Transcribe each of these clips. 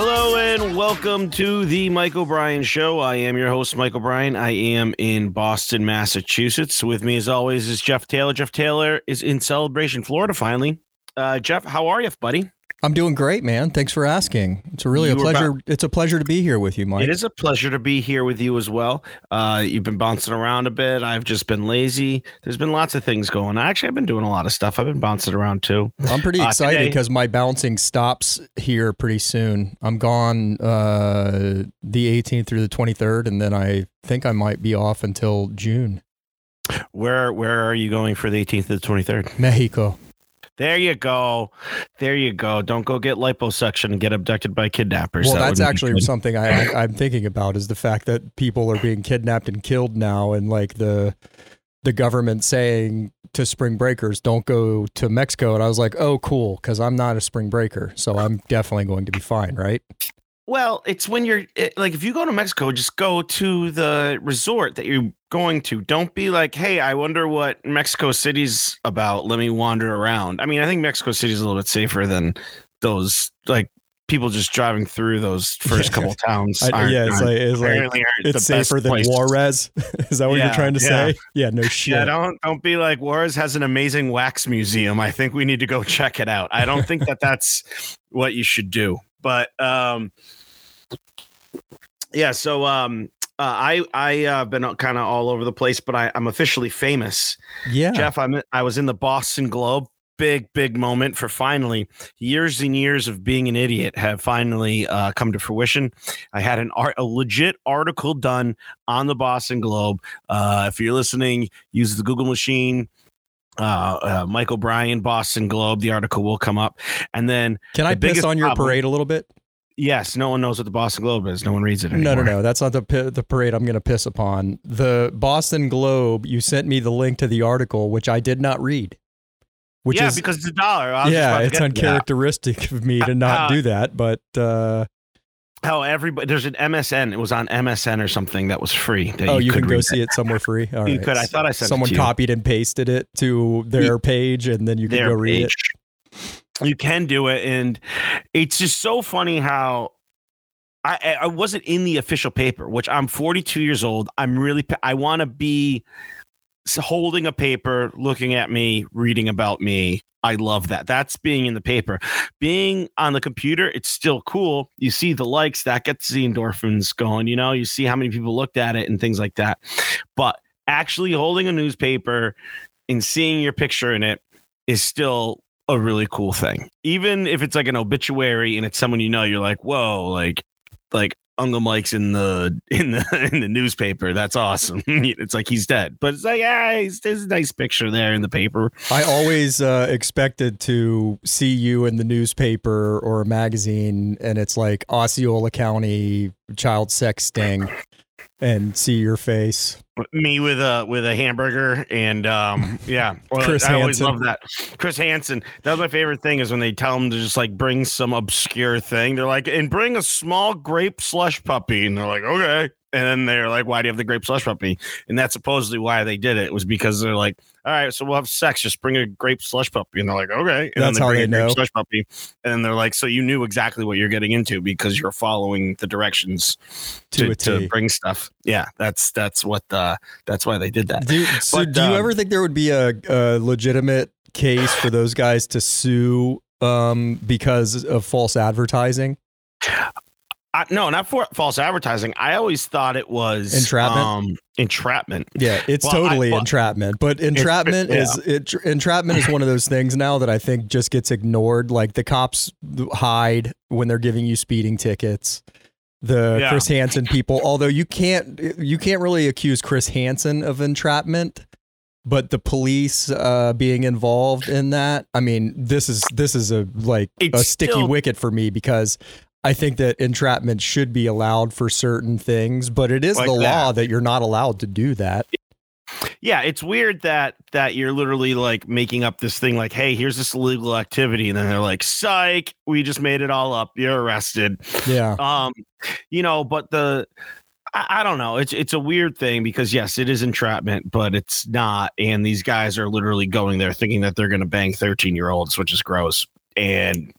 Hello and welcome to the Mike O'Brien Show. I am your host, Mike O'Brien. I am in Boston, Massachusetts. With me, as always, is Jeff Taylor. Jeff Taylor is in Celebration, Florida, finally. Uh, Jeff, how are you, buddy? I'm doing great, man. Thanks for asking. It's a really You a pleasure. about- it's a pleasure to be here with you, Mike. It is a pleasure to be here with you as well. Uh, you've been bouncing around a bit. I've just been lazy. There's been lots of things going on. Actually, I've been doing a lot of stuff. I've been bouncing around too. I'm pretty Uh, excited because my bouncing stops here pretty soon. I'm gone uh, the 18th through the 23rd, and then I think I might be off until June. Where where are you going for the 18th to the 23rd? Mexico. There you go. There you go. Don't go get liposuction and get abducted by kidnappers. Well, That that's actually something I, I, I'm thinking about is the fact that people are being kidnapped and killed now, and like the the government saying to spring breakers, "Don't go to Mexico." And I was like, "Oh, cool," because I'm not a spring breaker, so I'm definitely going to be fine, right? Well, it's when you're it, like, if you go to Mexico, just go to the resort that you're going to. Don't be like, hey, I wonder what Mexico City's about. Let me wander around. I mean, I think Mexico City's a little bit safer than those like people just driving through those first couple towns. I, yeah, it's like it's like it's safer than places. Juarez. Is that what Yeah, you're trying to yeah. say? Yeah, no shit. Yeah, don't don't be like Juarez has an amazing wax museum. I think we need to go check it out. I don't think that that's what you should do. But um, yeah. So um, uh, I I uh, been kind of all over the place, but I, I'm officially famous. yeah. Jeff, I'm I was in the Boston Globe. Big big moment for finally years and years of being an idiot have finally uh, come to fruition. I had an art a legit article done on the Boston Globe. Uh, if you're listening, use the Google machine. Uh, uh, Michael O'Brien, Boston Globe. The article will come up, and then Can I piss on your problem- parade a little bit? Yes, no one knows what the Boston Globe is. No one reads it No, anymore. no, no. no. That's not the the parade I'm going to piss upon. The Boston Globe. You sent me the link to the article, which I did not read. Which yeah, is because it's a dollar. Yeah, it's to that. uncharacteristic of me to not do that. But uh, How everybody there's an MSN. It was on MSN or something that was free. that oh, you, can could go see it somewhere free. All You right. could. I thought I sent it someone you. copied and pasted it to their page, and then you could go read it. You can do it, and it's just so funny how I- I wasn't in the official paper, which I'm 42 years old. I'm really, I want to be holding a paper, looking at me, reading about me. I love that. That's being in the paper. Being on the computer, it's still cool. You see the likes, that gets the endorphins going. You know, you see how many people looked at it and things like that. But actually holding a newspaper and seeing your picture in it is still a really cool thing. Even if it's like an obituary and it's someone you know, you're like, whoa, like like Uncle Mike's in the in the in the newspaper. That's awesome. it's like he's dead. But it's like, ah, there's a nice picture there in the paper. I always uh, expected to see you in the newspaper or a magazine, and it's like Osceola County child sex sting, and see your face. Me with a with a hamburger and um yeah. Well, Chris I always Hansen. love that. Chris Hansen. That was my favorite thing is when they tell him to just like bring some obscure thing. They're like, and bring a small grape slush puppy. And they're like, okay. And then they're like, why do you have the grape slush puppy? And that's supposedly why they did it. Was because they're like, all right, so we'll have sex. Just bring a grape slush puppy. And they're like, okay. And That's then how bring they a know. Slush puppy. And then they're like, so you knew exactly what you're getting into because you're following the directions To to, to bring stuff. Yeah, that's that's what the that's why they did that. Do, so But, do you um, ever think there would be a, a legitimate case for those guys to sue um, because of false advertising? I, no, not for false advertising. I always thought it was Entrapment? Um, entrapment. Yeah, it's Well, I- totally well- entrapment. But entrapment yeah. is it, entrapment is one of those things now that I think just gets ignored. Like the cops hide when they're giving you speeding tickets. The Yeah. Chris Hansen people, although you can't you can't really accuse Chris Hansen of entrapment, but the police uh, being involved in that, I mean, this is this is a like a sticky still- wicket for me because I think that entrapment should be allowed for certain things, but it is Like the that. law that you're not allowed to do that. Yeah, it's weird that that you're literally like making up this thing like, hey, here's this illegal activity, and then they're like, psych, we just made it all up. You're arrested. Yeah. Um, you know, but the I, I don't know. It's it's a weird thing because yes, it is entrapment, but it's not. And these guys are literally going there thinking that they're gonna bang 13 year olds, which is gross. And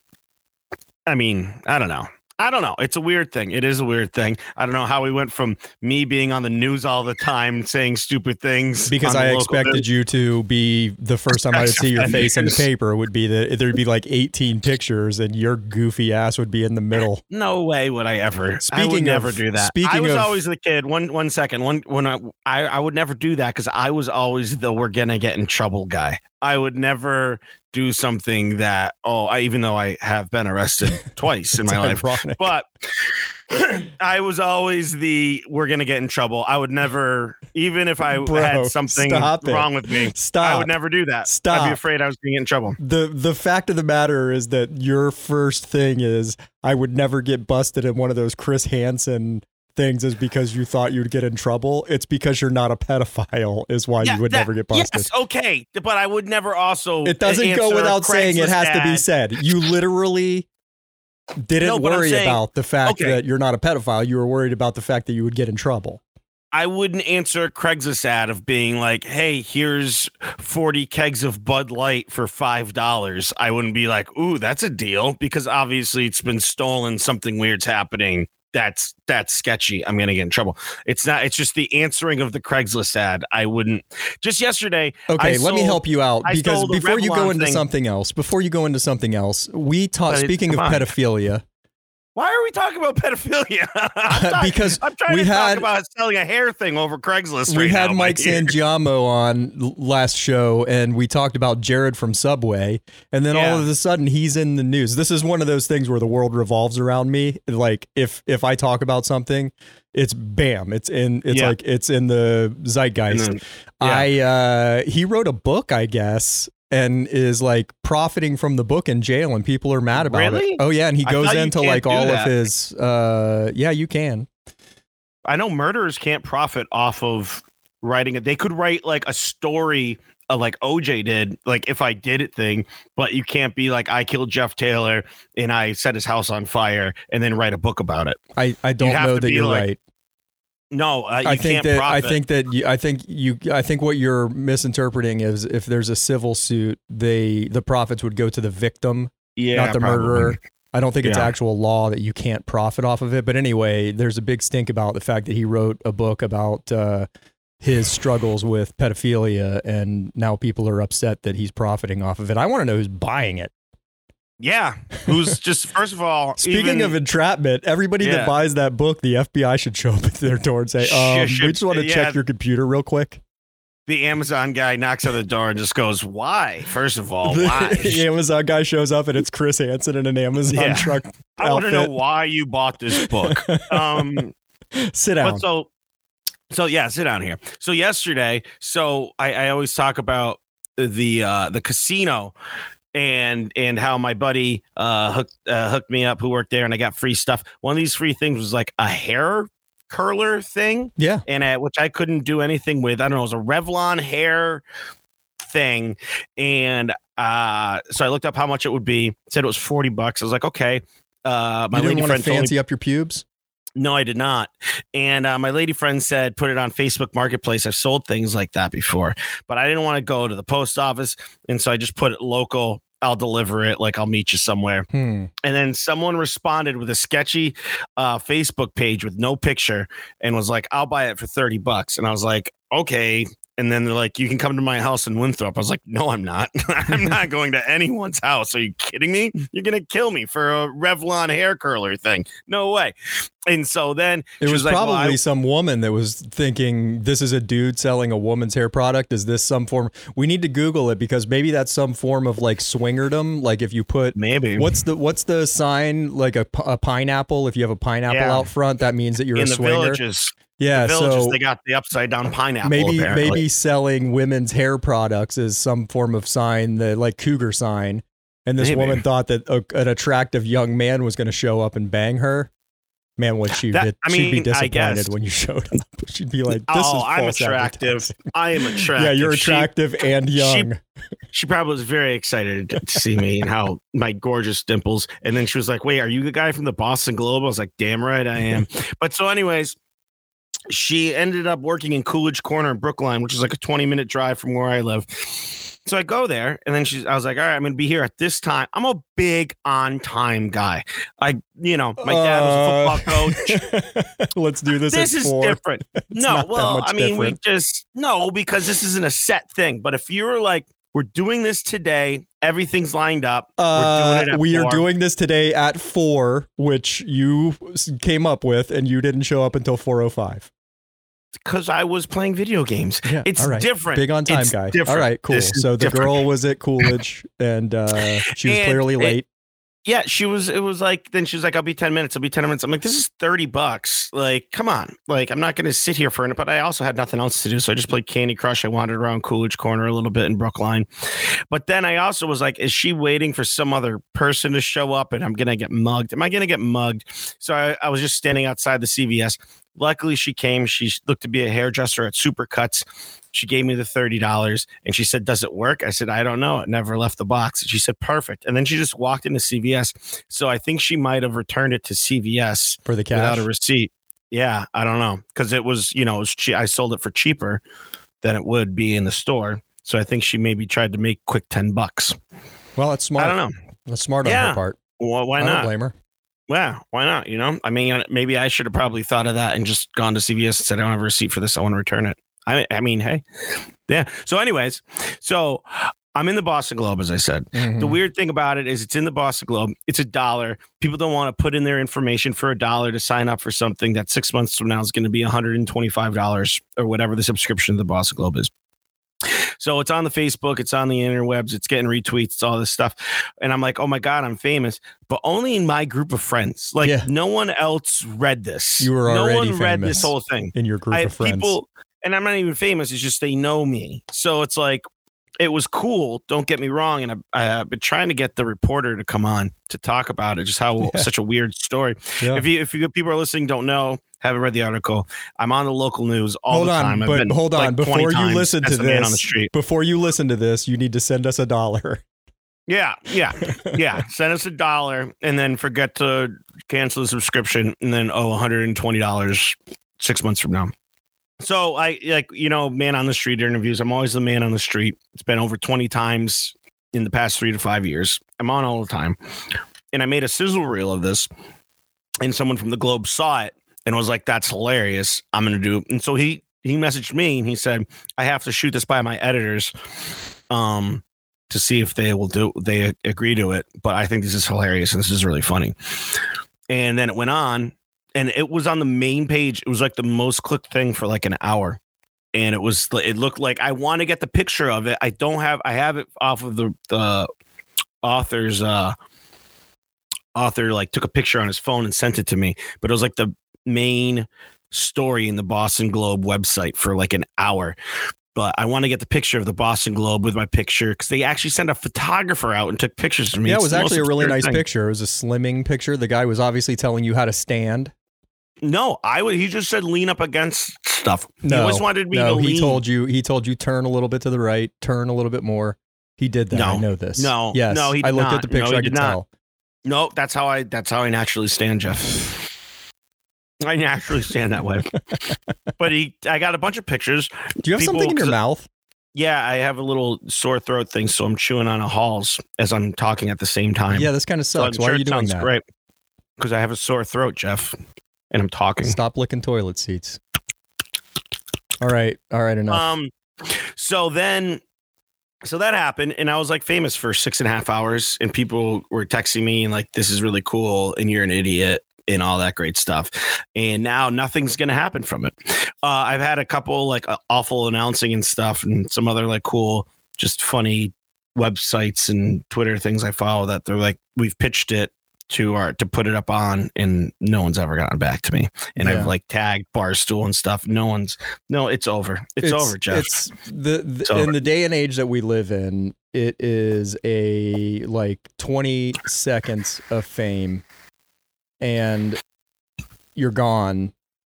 I mean, I don't know. I don't know. It's a weird thing. It is a weird thing. I don't know how we went from me being on the news all the time saying stupid things because I expected news. you to be the first time I would see your face in the paper would be that there'd be like 18 pictures and your goofy ass would be in the middle. No way would I ever. I would Speaking never do that. I speaking was of- always the kid. One one second. One when I I, I would never do that because I was always the we're gonna get in trouble guy. I would never do something that oh I even though I have been arrested twice in my life, Ironic. but I was always the we're gonna get in trouble. I would never even if I Bro, had something stop wrong with me. Stop. I would never do that. I'd be afraid I was gonna get in trouble. the the fact of the matter is that your first thing is I would never get busted in one of those Chris Hansen things is because you thought you'd get in trouble. It's because you're not a pedophile is why Yeah, you would that- never get busted. Yes, okay, but I would never also. It doesn't go without saying it has to be said. You literally didn't No, worry saying- about the fact okay. that you're not a pedophile. You were worried about the fact that you would get in trouble. I wouldn't answer Craigslist ad of being like, "Hey, here's 40 kegs of Bud Light for five dollars." I wouldn't be like, "Ooh, that's a deal," because obviously it's been stolen. Something weird's happening. That's that's sketchy. I'm gonna get in trouble. It's not. It's just the answering of the Craigslist ad. I wouldn't. Just yesterday, Okay, I let me help you out because sold before you go into thing. something else, before you go into something else, we talk. Speaking of on. pedophilia, Why are we talking about pedophilia? I'm talking- Because I'm trying we to had- talk about selling a hair thing over Craigslist. we right had now, Mike. Sangiamo on last show, and we talked about Jared from Subway, and then Yeah. all of a sudden he's in the news. This is one of those things where the world revolves around me. Like if if I talk about something, it's bam, it's in it's Yeah. like it's in the zeitgeist. then- yeah. I uh he wrote a book, I guess, and is like profiting from the book in jail, and people are mad about Really? it. Oh yeah, and he goes into like all that. of his uh yeah, you can. I know murderers can't profit off of writing it. They could write like a story uh, like OJ did, like if I did it thing, but you can't be like I killed Jeff Taylor and I set his house on fire and then write a book about it. I I don't know that you're like- right. No, uh, you I think can't that profit. I think that you, I think you I think what you're misinterpreting is if there's a civil suit, they the profits would go to the victim, yeah, not the probably. murderer. I don't think it's actual law that you can't profit off of it. But anyway, there's a big stink about the fact that he wrote a book about uh, his struggles with pedophilia, and now people are upset that he's profiting off of it. I want to know who's buying it. Yeah, who's just first of all Speaking even- of entrapment, everybody Yeah. that buys that book, the FBI should show up at their door and say, um, Should- "We just want to yeah. check your computer real quick." the Amazon guy knocks on the door and just goes, "Why?" First of all, the? Amazon guy shows up and it's Chris Hansen in an Amazon Yeah. truck. I want to know why you bought this book. Um, Sit down. But so, so yeah, sit down here. So yesterday, so I, I always talk about the uh, the casino and and how my buddy uh, hooked uh, hooked me up who worked there and I got free stuff. One of these free things was like a hair curler thing, yeah. and uh, which I couldn't do anything with. I don't know, it was a Revlon hair thing, and uh, so I looked up how much it would be. Said it was forty bucks. I was like, okay. Uh, my you lady didn't want friend to told me fancy up your pubes? No, I did not. And uh, my lady friend said, put it on Facebook Marketplace. I've sold things like that before, but I didn't want to go to the post office. And so I just put it local. I'll deliver it. Like I'll meet you somewhere. Hmm. And then someone responded with a sketchy uh, Facebook page with no picture and was like, I'll buy it for 30 bucks. And I was like, okay. And then they're like, you can come to my house in Winthrop. I was like, no, I'm not. I'm not going to anyone's house. Are you kidding me? You're going to kill me for a Revlon hair curler thing. No way. And so then It she was, like, well, probably some woman that was thinking, "This is a dude selling a woman's hair product. Is this some form?" We need to Google it because maybe that's some form of like swingerdom. Like if you put maybe what's the what's the sign like a pineapple? If you have a pineapple Yeah. out front, that means that you're in a the swinger. villages. Yeah, the villages, so they got the upside down pineapple. maybe apparently. maybe selling women's hair products is some form of sign the like cougar sign and this Maybe. woman thought that a, an attractive young man was going to show up and bang her man would she That- I she'd be disappointed when you showed up she'd be like this oh, is I'm attractive. I am attractive. yeah you're She- attractive and young she probably was very excited to see me and how my gorgeous dimples. And then she was like, Wait, are you the guy from the Boston Globe? I was like, Damn right I am. but so, anyways, she ended up working in Coolidge Corner in Brookline, which is like a 20 minute drive from where I live. So I go there, and then she's. I was like, all right, I'm gonna be here at this time. I'm a big on time guy. I, you know, my dad was a uh, football coach. Let's do this. This at is four. different. no, well, I mean, we just no because this isn't a set thing. But if you're like, we're doing this today, everything's lined up. Uh, we're doing it. At we are doing this today at four, which you came up with, and you didn't show up until four oh five. because I was playing video games. Yeah, It's right. different. Big on time It's guy. different. All right, cool. So the different. girl was at Coolidge, and uh, she was And clearly it- late. Yeah, she was. It was like then she was like, "I'll be ten minutes. I'll be ten minutes." I'm like, "This is thirty bucks. Like, come on. Like, I'm not going to sit here for it." But I also had nothing else to do, so I just played Candy Crush. I wandered around Coolidge Corner a little bit in Brookline, but then I also was like, "Is she waiting for some other person to show up?" And I'm going to get mugged. Am I going to get mugged? So I, I was just standing outside the CVS. Luckily, she came. She looked to be a hairdresser at Supercuts. She gave me the $30 and she said, Does it work? I said, I don't know. It never left the box. She said, Perfect. And then she just walked into CVS. So I think she might have returned it to CVS for the cash. without a receipt. Yeah, I don't know. Because it was, you know, was che- I sold it for cheaper than it would be in the store. So I think she maybe tried to make quick 10 bucks. well, that's smart. I don't know. That's smart on Yeah. her part. Well, why I don't not? blame her. Yeah, why not? You know, I mean, maybe I should have probably thought of that and just gone to CVS and said, I don't have a receipt for this. I want to return it. I, I mean, hey, yeah. So, anyways, so I'm in the Boston Globe, as I said. The Mhm. weird thing about it is it's in the Boston Globe. It's a dollar. People don't want to put in their information for a dollar to sign up for something that six months from now is going to be $125 or whatever the subscription to the Boston Globe is. So it's on the Facebook, it's on the interwebs, it's getting retweets, it's all this stuff. And I'm like, oh my God, I'm famous, but only in my group of friends. Like Yeah. no one else read this. You were no already one read famous. this whole thing. in your group I of friends. people, and I'm not even famous. It's just they know me. So it's like it was cool. Don't get me wrong. And I, I've been trying to get the reporter to come on to talk about it. Just how Yeah. such a weird story. Yeah. If you if you people are listening, don't know, haven't read the article. I'm on the local news all hold the on, time. I've but hold on. like, 20 before you listen to this, on before you listen to this, you need to send us a dollar. Yeah, yeah, yeah. Send us a dollar and then forget to cancel the subscription and then owe $120 six months from now. So I like, you know, man on the street interviews. I'm always the man on the street. It's been over 20 times in the past three to five years. I'm on all the time. And I made a sizzle reel of this. And someone from the Globe saw it and was like, that's hilarious. I'm gonna do and so he he messaged me and he said, I have to shoot this by my editors. Um to see if they will do they agree to it. But I think this is hilarious and this is really funny. And then it went on, and it was on the main page. It was like the most clicked thing for like an hour. And it was it looked like I want to get the picture of it. I don't have I have it off of the the author's uh author like took a picture on his phone and sent it to me. But it was like the main story in the Boston Globe website for like an hour but I want to get the picture of the Boston Globe with my picture because they actually sent a photographer out and took pictures of me. yeah, it was most actually a really nice thing. picture. It was a slimming picture. The guy was obviously telling you how to stand. No, I would. He just said lean up against stuff. he No, always wanted me no, to he lean. told you. He told you turn a little bit to the right, turn a little bit more. He did that. No, I know this. No, yes, no, he I looked not. at the No, picture. he I did could not. tell. no, that's how I. That's how I naturally stand, Jeff. I naturally stand that way. but he, I got a bunch of pictures. Do you have People- something in your mouth? Yeah, I have a little sore throat thing, so I'm chewing on a halls as I'm talking at the same time. Yeah, this kind of So sucks. Why sure are you doing that? Great, because I have a sore throat, Jeff, and I'm talking. Stop licking toilet seats. All right, all right, enough. Um, so then, so that happened, and I was like famous for six and a half hours, and people were texting me and like, "This is really cool," and you're an idiot. And all that great stuff, and now nothing's gonna happen from it. Uh, I've had a couple like uh, awful announcing and stuff, and some other like cool, just funny websites and Twitter things I follow that they're like, we've pitched it to our to put it up on, and no one's ever gotten back to me. And Yeah. I've like tagged Barstool and stuff. No one's no, it's over. It's, over, Jeff. It's the, the It's over. in the day and age that we live in. It is a like twenty seconds of fame, and you're gone.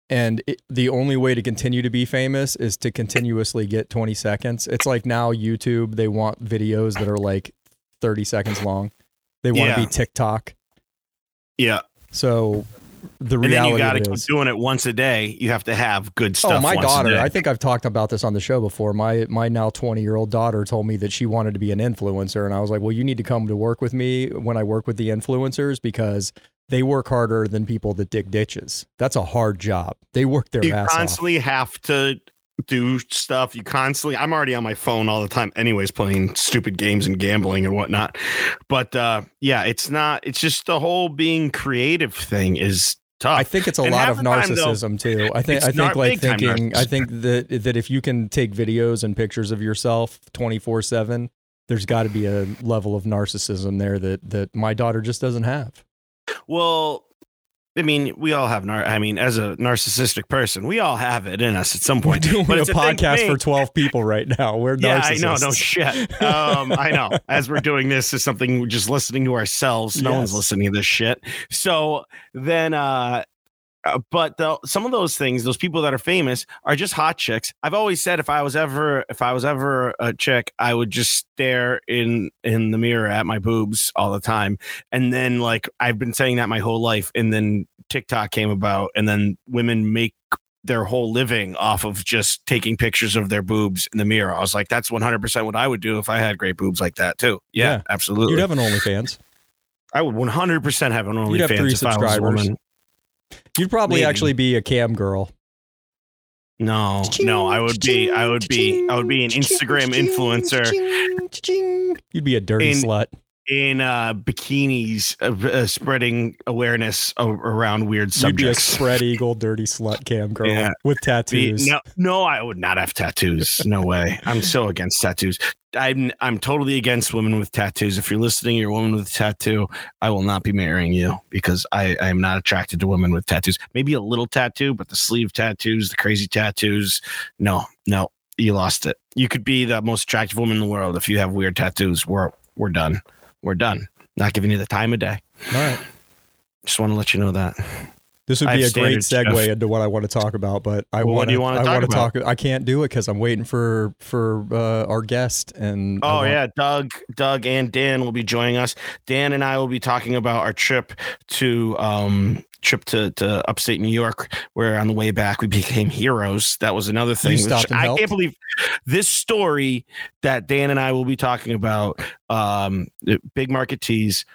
And it, the only way to continue to be famous is to continuously get 20 seconds. It's like now YouTube, they want videos that are like 30 seconds long. They want to be TikTok. Yeah. So the and then reality you got to keep is. doing it once a day. You have to have good oh, stuff. Oh, my daughter! I think I've talked about this on the show before. My my now twenty year old daughter told me that she wanted to be an influencer, and I was like, "Well, you need to come to work with me when I work with the influencers because they work harder than people that dig ditches. That's a hard job. They work their you ass off." constantly have to do stuff. You constantly. I'm already on my phone all the time, anyways, playing stupid games and gambling and whatnot. But uh, yeah, it's not. It's just the whole being creative thing is tough. I think it's a And lot of the time, though, narcissism too. I think I think like thinking I think that that if you can take videos and pictures of yourself 24/7, there's got to be a level of narcissism there that that my daughter just doesn't have. Well, I mean, we all have nar. I mean, as a narcissistic person, we all have it in us at some We're point. doing But a it's thing podcast for 12 people right now. We're Yeah, narcissists. I know. No shit. Um, I know. As we're doing this, is something we're just listening to ourselves. No one's listening to this shit. So then, uh, uh, but the, some of those things, those people that are famous, are just hot chicks. I've always said if I was ever, if I was ever a chick, I would just stare in in the mirror at my boobs all the time, and then like I've been saying that my whole life, and then TikTok came about, and then women make their whole living off of just taking pictures of their boobs in the mirror. I was like, that's 100% what I would do if I had great boobs like that too. Yeah, Yeah. absolutely. You'd have an OnlyFans. I would 100% have an OnlyFans if I was a subscribers. woman. You'd probably Maybe. actually be a cam girl. No, no, I would be, I would be, I would be an Instagram influencer You'd be a dirty In- slut. In uh, bikinis, uh, uh, spreading awareness a- around weird subjects. You'd be a spread eagle, dirty slut cam girl Yeah. with Be- tattoos. no, no, I would not have tattoos. No way. I'm so against tattoos. I'm I'm totally against women with tattoos. If you're listening, you're a woman with a tattoo. I will not be marrying you because I I am not attracted to women with tattoos. Maybe a little tattoo, but the sleeve tattoos, the crazy tattoos, no, no, you lost it. You could be the most attractive woman in the world if you have weird tattoos. We're we're done. We're done. Not giving you the time of day. All right. Just want to let you know that. This would be a great segue Jeff. into what I want to talk about, but I Well, want wanna I talk wanna about? talk. I can't do it because I'm waiting for for uh, our guest. And Oh want- yeah, Doug, Doug, and Dan will be joining us. Dan and I will be talking about our trip to um trip to, to upstate New York, where on the way back we became heroes. That was another thing. which I helped? can't believe this story that Dan and I will be talking about. Um, big market tees.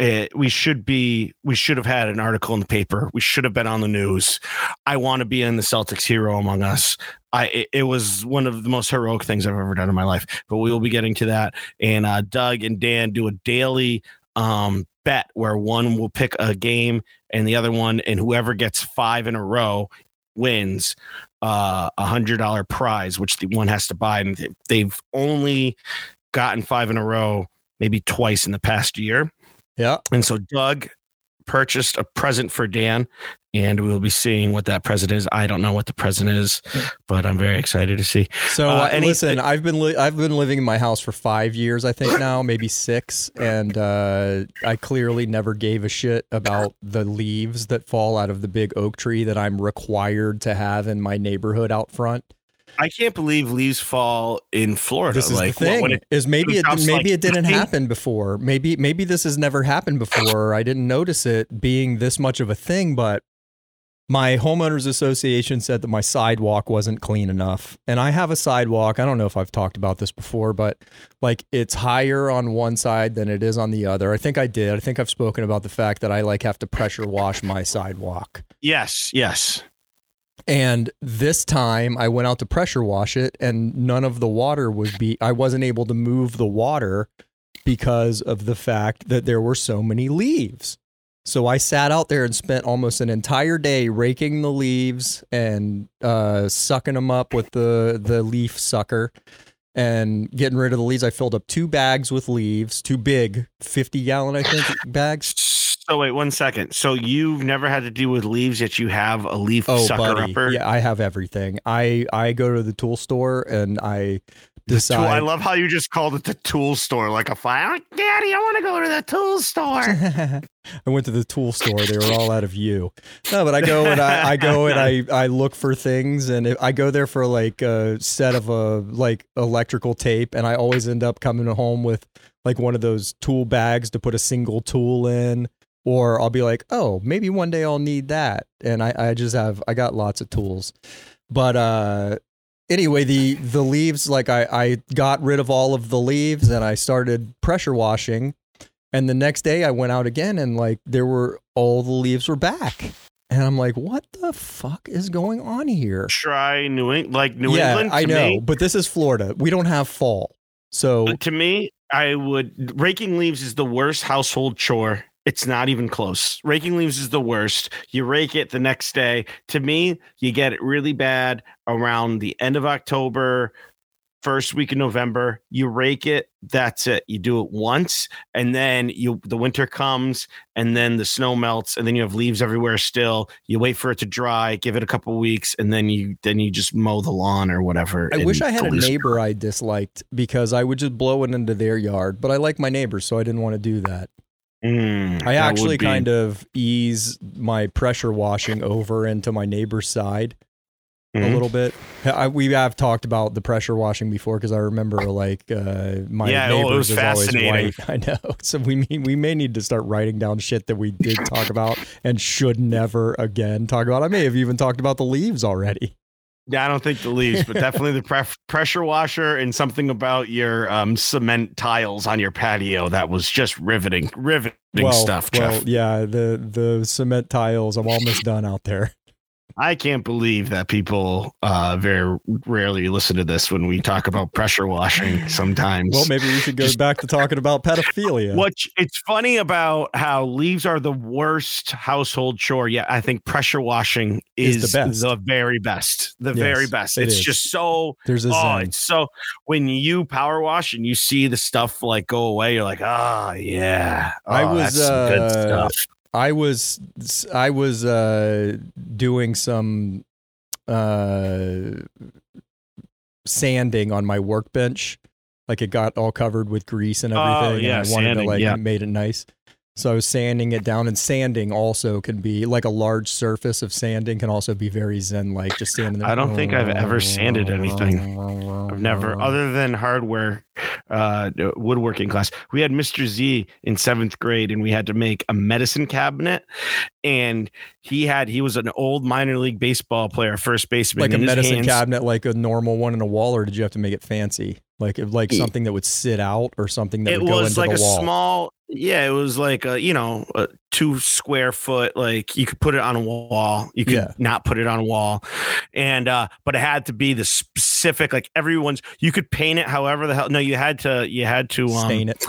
It, we should be we should have had an article in the paper we should have been on the news i want to be in the celtics hero among us i it, it was one of the most heroic things i've ever done in my life but we will be getting to that and uh, doug and dan do a daily um, bet where one will pick a game and the other one and whoever gets five in a row wins uh, a hundred dollar prize which the one has to buy and they- they've only gotten five in a row maybe twice in the past year yeah. and so Doug purchased a present for Dan, and we will be seeing what that present is. I don't know what the present is, but I'm very excited to see. So Uh, uh, any- listen, I've been li- I've been living in my house for five years, I think now, maybe six, and uh, I clearly never gave a shit about the leaves that fall out of the big oak tree that I'm required to have in my neighborhood out front. I can't believe leaves fall in Florida. This is like the thing. when it, is maybe it it, maybe like, it didn't happen before. Maybe maybe this has never happened before. I didn't notice it being this much of a thing, but my homeowners association said that my sidewalk wasn't clean enough. And I have a sidewalk. I don't know if I've talked about this before, but like it's higher on one side than it is on the other. I think I did. I think I've spoken about the fact that I like have to pressure wash my sidewalk. yes, yes. And this time I went out to pressure wash it and none of the water was be I wasn't able to move the water because of the fact that there were so many leaves. So I sat out there and spent almost an entire day raking the leaves and uh, sucking them up with the the leaf sucker and getting rid of the leaves. I filled up two bags with leaves, two big 50 gallon I think bags. So wait one second. So you've never had to deal with leaves, yet you have a leaf Oh, sucker buddy. upper. Yeah, I have everything. I I go to the tool store and I decide. tool, I love how you just called it the tool store, like a file. Like, oh, Daddy, I want to go to the tool store. I went to the tool store. They were all out of you. No, but I go and I, I go and I, I look for things and if I go there for like a set of a like electrical tape and I always end up coming home with like one of those tool bags to put a single tool in or I'll be like, oh, maybe one day I'll need that. And I, I just have I got lots of tools. But uh anyway, the the leaves, like I, I got rid of all of the leaves and I started pressure washing. And the next day I went out again and like there were all the leaves were back. And I'm like, what the fuck is going on here? Try New England, like New yeah, England. I know, me- but this is Florida. We don't have fall. So to me, I would raking leaves is the worst household chore. It's not even close. Raking leaves is the worst. You rake it the next day. To me, you get it really bad around the end of October, first week of November. You rake it, that's it. You do it once and then you the winter comes and then the snow melts and then you have leaves everywhere still. You wait for it to dry, give it a couple weeks and then you then you just mow the lawn or whatever. I wish I had a neighbor I disliked because I would just blow it into their yard, but I like my neighbors, so I didn't want to do that. Mm, I actually be- kind of ease my pressure washing over into my neighbor's side a Mhm. little bit. I, we have talked about the pressure washing before because I remember like uh, my Yeah, it neighbors was is always white. I know. So we may, we may need to start writing down shit that we did talk about and should never again talk about. I may have even talked about the leaves already. Yeah, I don't think the leaves, but definitely the pref- pressure washer and something about your um, cement tiles on your patio that was just riveting, riveting well, stuff, well, Jeff. yeah, the the cement tiles. I'm almost done out there. I can't believe that people uh, very rarely listen to this when we talk about pressure washing. Sometimes, Well, maybe we should go back to talking about pedophilia. What it's funny about how leaves are the worst household chore. Yeah, I think pressure washing Is is, the best. the very best. The Yes, very best. It's is. just so There's a oh, it's so when you power wash and you see the stuff like go away, you're like, ah, yeah. I Oh, was, that's some good uh, stuff. I was I was uh, doing some uh, sanding on my workbench. Like it got all covered with grease and everything. Oh, everything. yeah, and I wanted sanding, to like yeah. made it nice. So I was sanding it down, and sanding also can be like a large surface of sanding can also be very zen like just standing there. I don't think I've ever sanded anything. I've never, other than hardware, uh, woodworking class. We had Mr. Z in seventh grade, and we had to make a medicine cabinet. And he had, he was an old minor league baseball player, first baseman. like a medicine hands- cabinet, like a normal one in a wall, or did you have to make it fancy? Like like something that would sit out, or something that It would go was into like the a wall. small, yeah, it was like a, you know, a two square foot, like you could put it on a wall. You could Yeah. not put it on a wall. And, uh, but it had to be the specific, like everyone's, you could paint it however the hell. No, you had to, you had to, um, Stain it.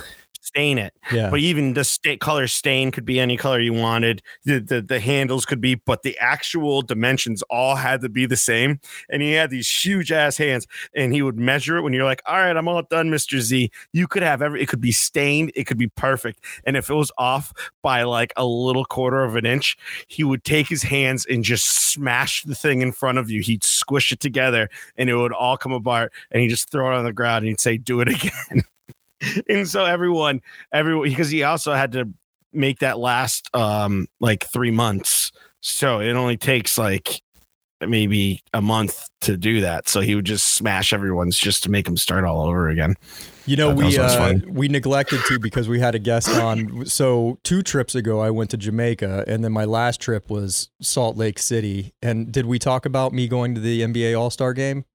Stain it. Yeah. But even the state color stain could be any color you wanted. The, the the handles could be, but the actual dimensions all had to be the same. And he had these huge ass hands, and he would measure it when you're like, "All right, I'm all done, Mister Z." You could have every. It could be stained. It could be perfect. And if it was off by like a little quarter of an inch, he would take his hands and just smash the thing in front of you. He'd squish it together, and it would all come apart. And he'd just throw it on the ground, and he'd say, "Do it again." and so everyone everyone because he also had to make that last um like three months so it only takes like maybe a month to do that so he would just smash everyone's just to make them start all over again You know, we uh, we neglected to because we had a guest on. So two trips ago, I went to Jamaica, and then my last trip was Salt Lake City. And did we talk about me going to the NBA All Star game?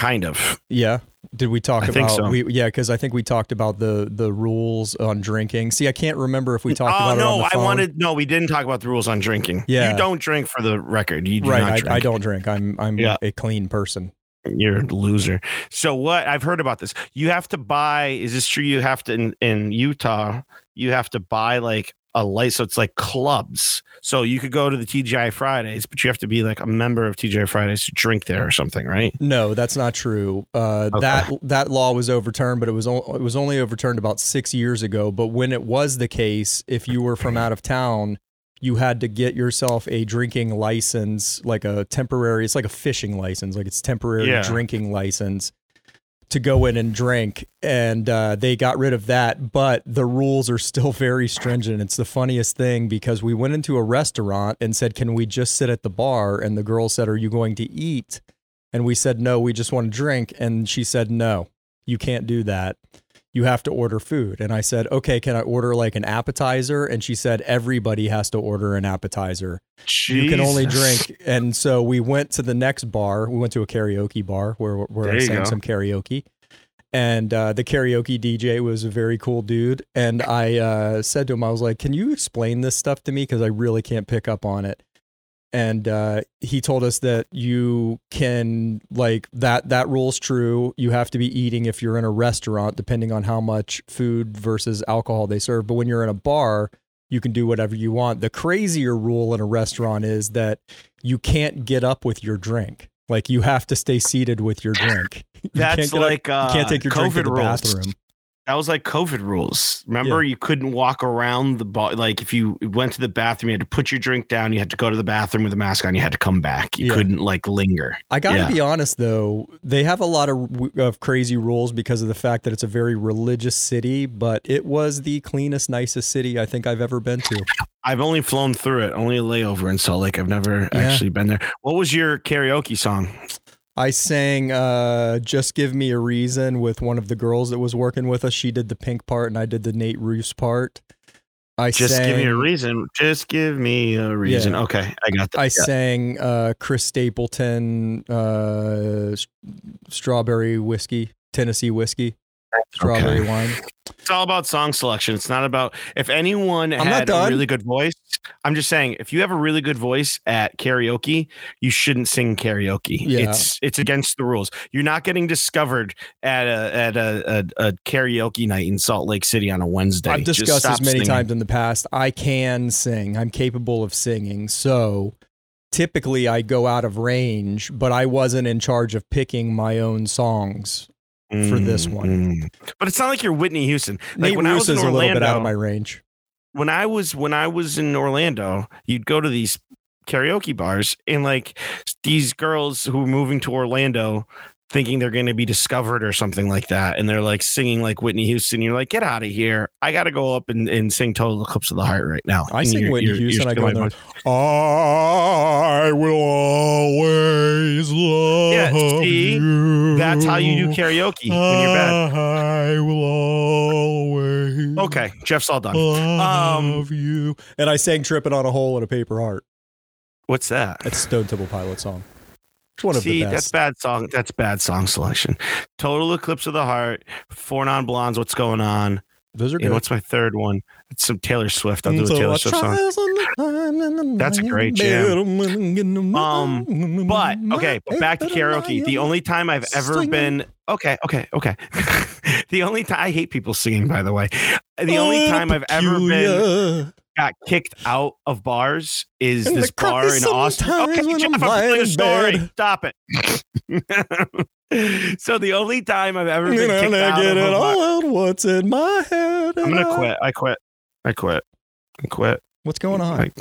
Kind of Yeah. Did we talk I about? think so. We, yeah, because I think we talked about the the rules on drinking. See, I can't remember if we talked oh about it on no i wanted no we didn't talk about the rules on drinking Yeah. you don't drink for the record you do not right. drink. I, I don't drink. I'm I'm Yeah. a clean person. You're a loser. So what I've heard about this, you have to buy. Is this true? You have to in, in Utah. You have to buy like a light. So it's like clubs. So you could go to the TGI Fridays, but you have to be like a member of TGI Fridays to drink there or something, right? No, that's not true. Uh, Okay. That that law was overturned, but it was o- it was only overturned about six years ago. But when it was the case, if you were from out of town, you had to get yourself a drinking license, like a temporary. It's like a fishing license, like it's temporary Yeah. drinking license to go in and drink. And uh, they got rid of that, but the rules are still very stringent. It's the funniest thing because we went into a restaurant and said, "Can we just sit at the bar?" And the girl said, "Are you going to eat?" And we said, no, we just want to drink. And she said, no, you can't do that. You have to order food. And I said, okay, can I order like an appetizer? And she said, everybody has to order an appetizer. You can only drink. And so we went to the next bar. We went to a karaoke bar where, I sang go. some karaoke. And uh, the karaoke DJ was a very cool dude. And I uh, said to him, I was like, can you explain this stuff to me? Because I really can't pick up on it and uh, he told us that you can like that that rule's true. You have to be eating if you're in a restaurant depending on how much food versus alcohol they serve. But when you're in a bar you can do whatever you want. The crazier rule in a restaurant is that you can't get up with your drink. Like you have to stay seated with your drink. You That's can't up- like uh, you can't take your drink to COVID the bathroom That was like COVID rules. Remember, you couldn't walk around the bar. Like if you went to the bathroom, you had to put your drink down. You had to go to the bathroom with a mask on. You had to come back. You Yeah. couldn't like linger. I gotta Yeah. be honest though, they have a lot of of crazy rules because of the fact that it's a very religious city, but it was the cleanest, nicest city I think I've ever been to. I've only flown through it, only a layover in Salt Lake. I've never Yeah. actually been there. What was your karaoke song? I sang uh, "Just Give Me a Reason" with one of the girls that was working with us. She did the pink part, and I did the Nate Ruess part. I Just sang, give me a reason. Just give me a reason. Yeah. Okay, I got that. I Yeah. sang uh, Chris Stapleton uh, strawberry whiskey, Tennessee whiskey, strawberry Okay. wine. It's all about song selection. It's not about if anyone I'm not had a really good voice. I'm just saying, if you have a really good voice at karaoke, you shouldn't sing karaoke. Yeah. It's it's against the rules. You're not getting discovered at a at a, a, a karaoke night in Salt Lake City on a Wednesday. I've discussed stop this many singing. times in the past. I can sing. I'm capable of singing. So typically I go out of range, but I wasn't in charge of picking my own songs. For this one. Mm, mm. But it's not like you're Whitney Houston. Like Nate when I was in is a little bit out of my range. when I was when I was in Orlando, you'd go to these karaoke bars and like these girls who were moving to Orlando thinking they're going to be discovered or something like that and they're like singing like Whitney Houston you're like get out of here I got to go up and, and sing Total Eclipse of the Heart right now I And sing you're- Whitney you're- you're Houston. I go in there. I will always love Yeah, see? you. that's how you do karaoke when you're bad I will always okay Jeff's all done love um, you. And I sang "Tripping on a Hole in a Paper Heart." what's that That's Stone Temple Pilot song. One of See, the that's bad song. That's bad song selection. Total Eclipse of the Heart, Four Non Blondes. What's going on? Those are And good. what's my third one? It's some Taylor Swift. I'll do a Taylor Swift song. tries on the line That's a great jam. Um, But okay, but back to karaoke. The only time I've ever been okay, okay, okay. the only time I hate people singing, by the way. The only time I've ever been got kicked out of bars is And this bar in Austin. Okay, Jeff, I'm I'm telling lying a story. Stop it. so the only time I've ever been kicked I out get of a it all out what's in my head. I'm gonna I- quit. I quit. I quit. I quit. What's going on? Like,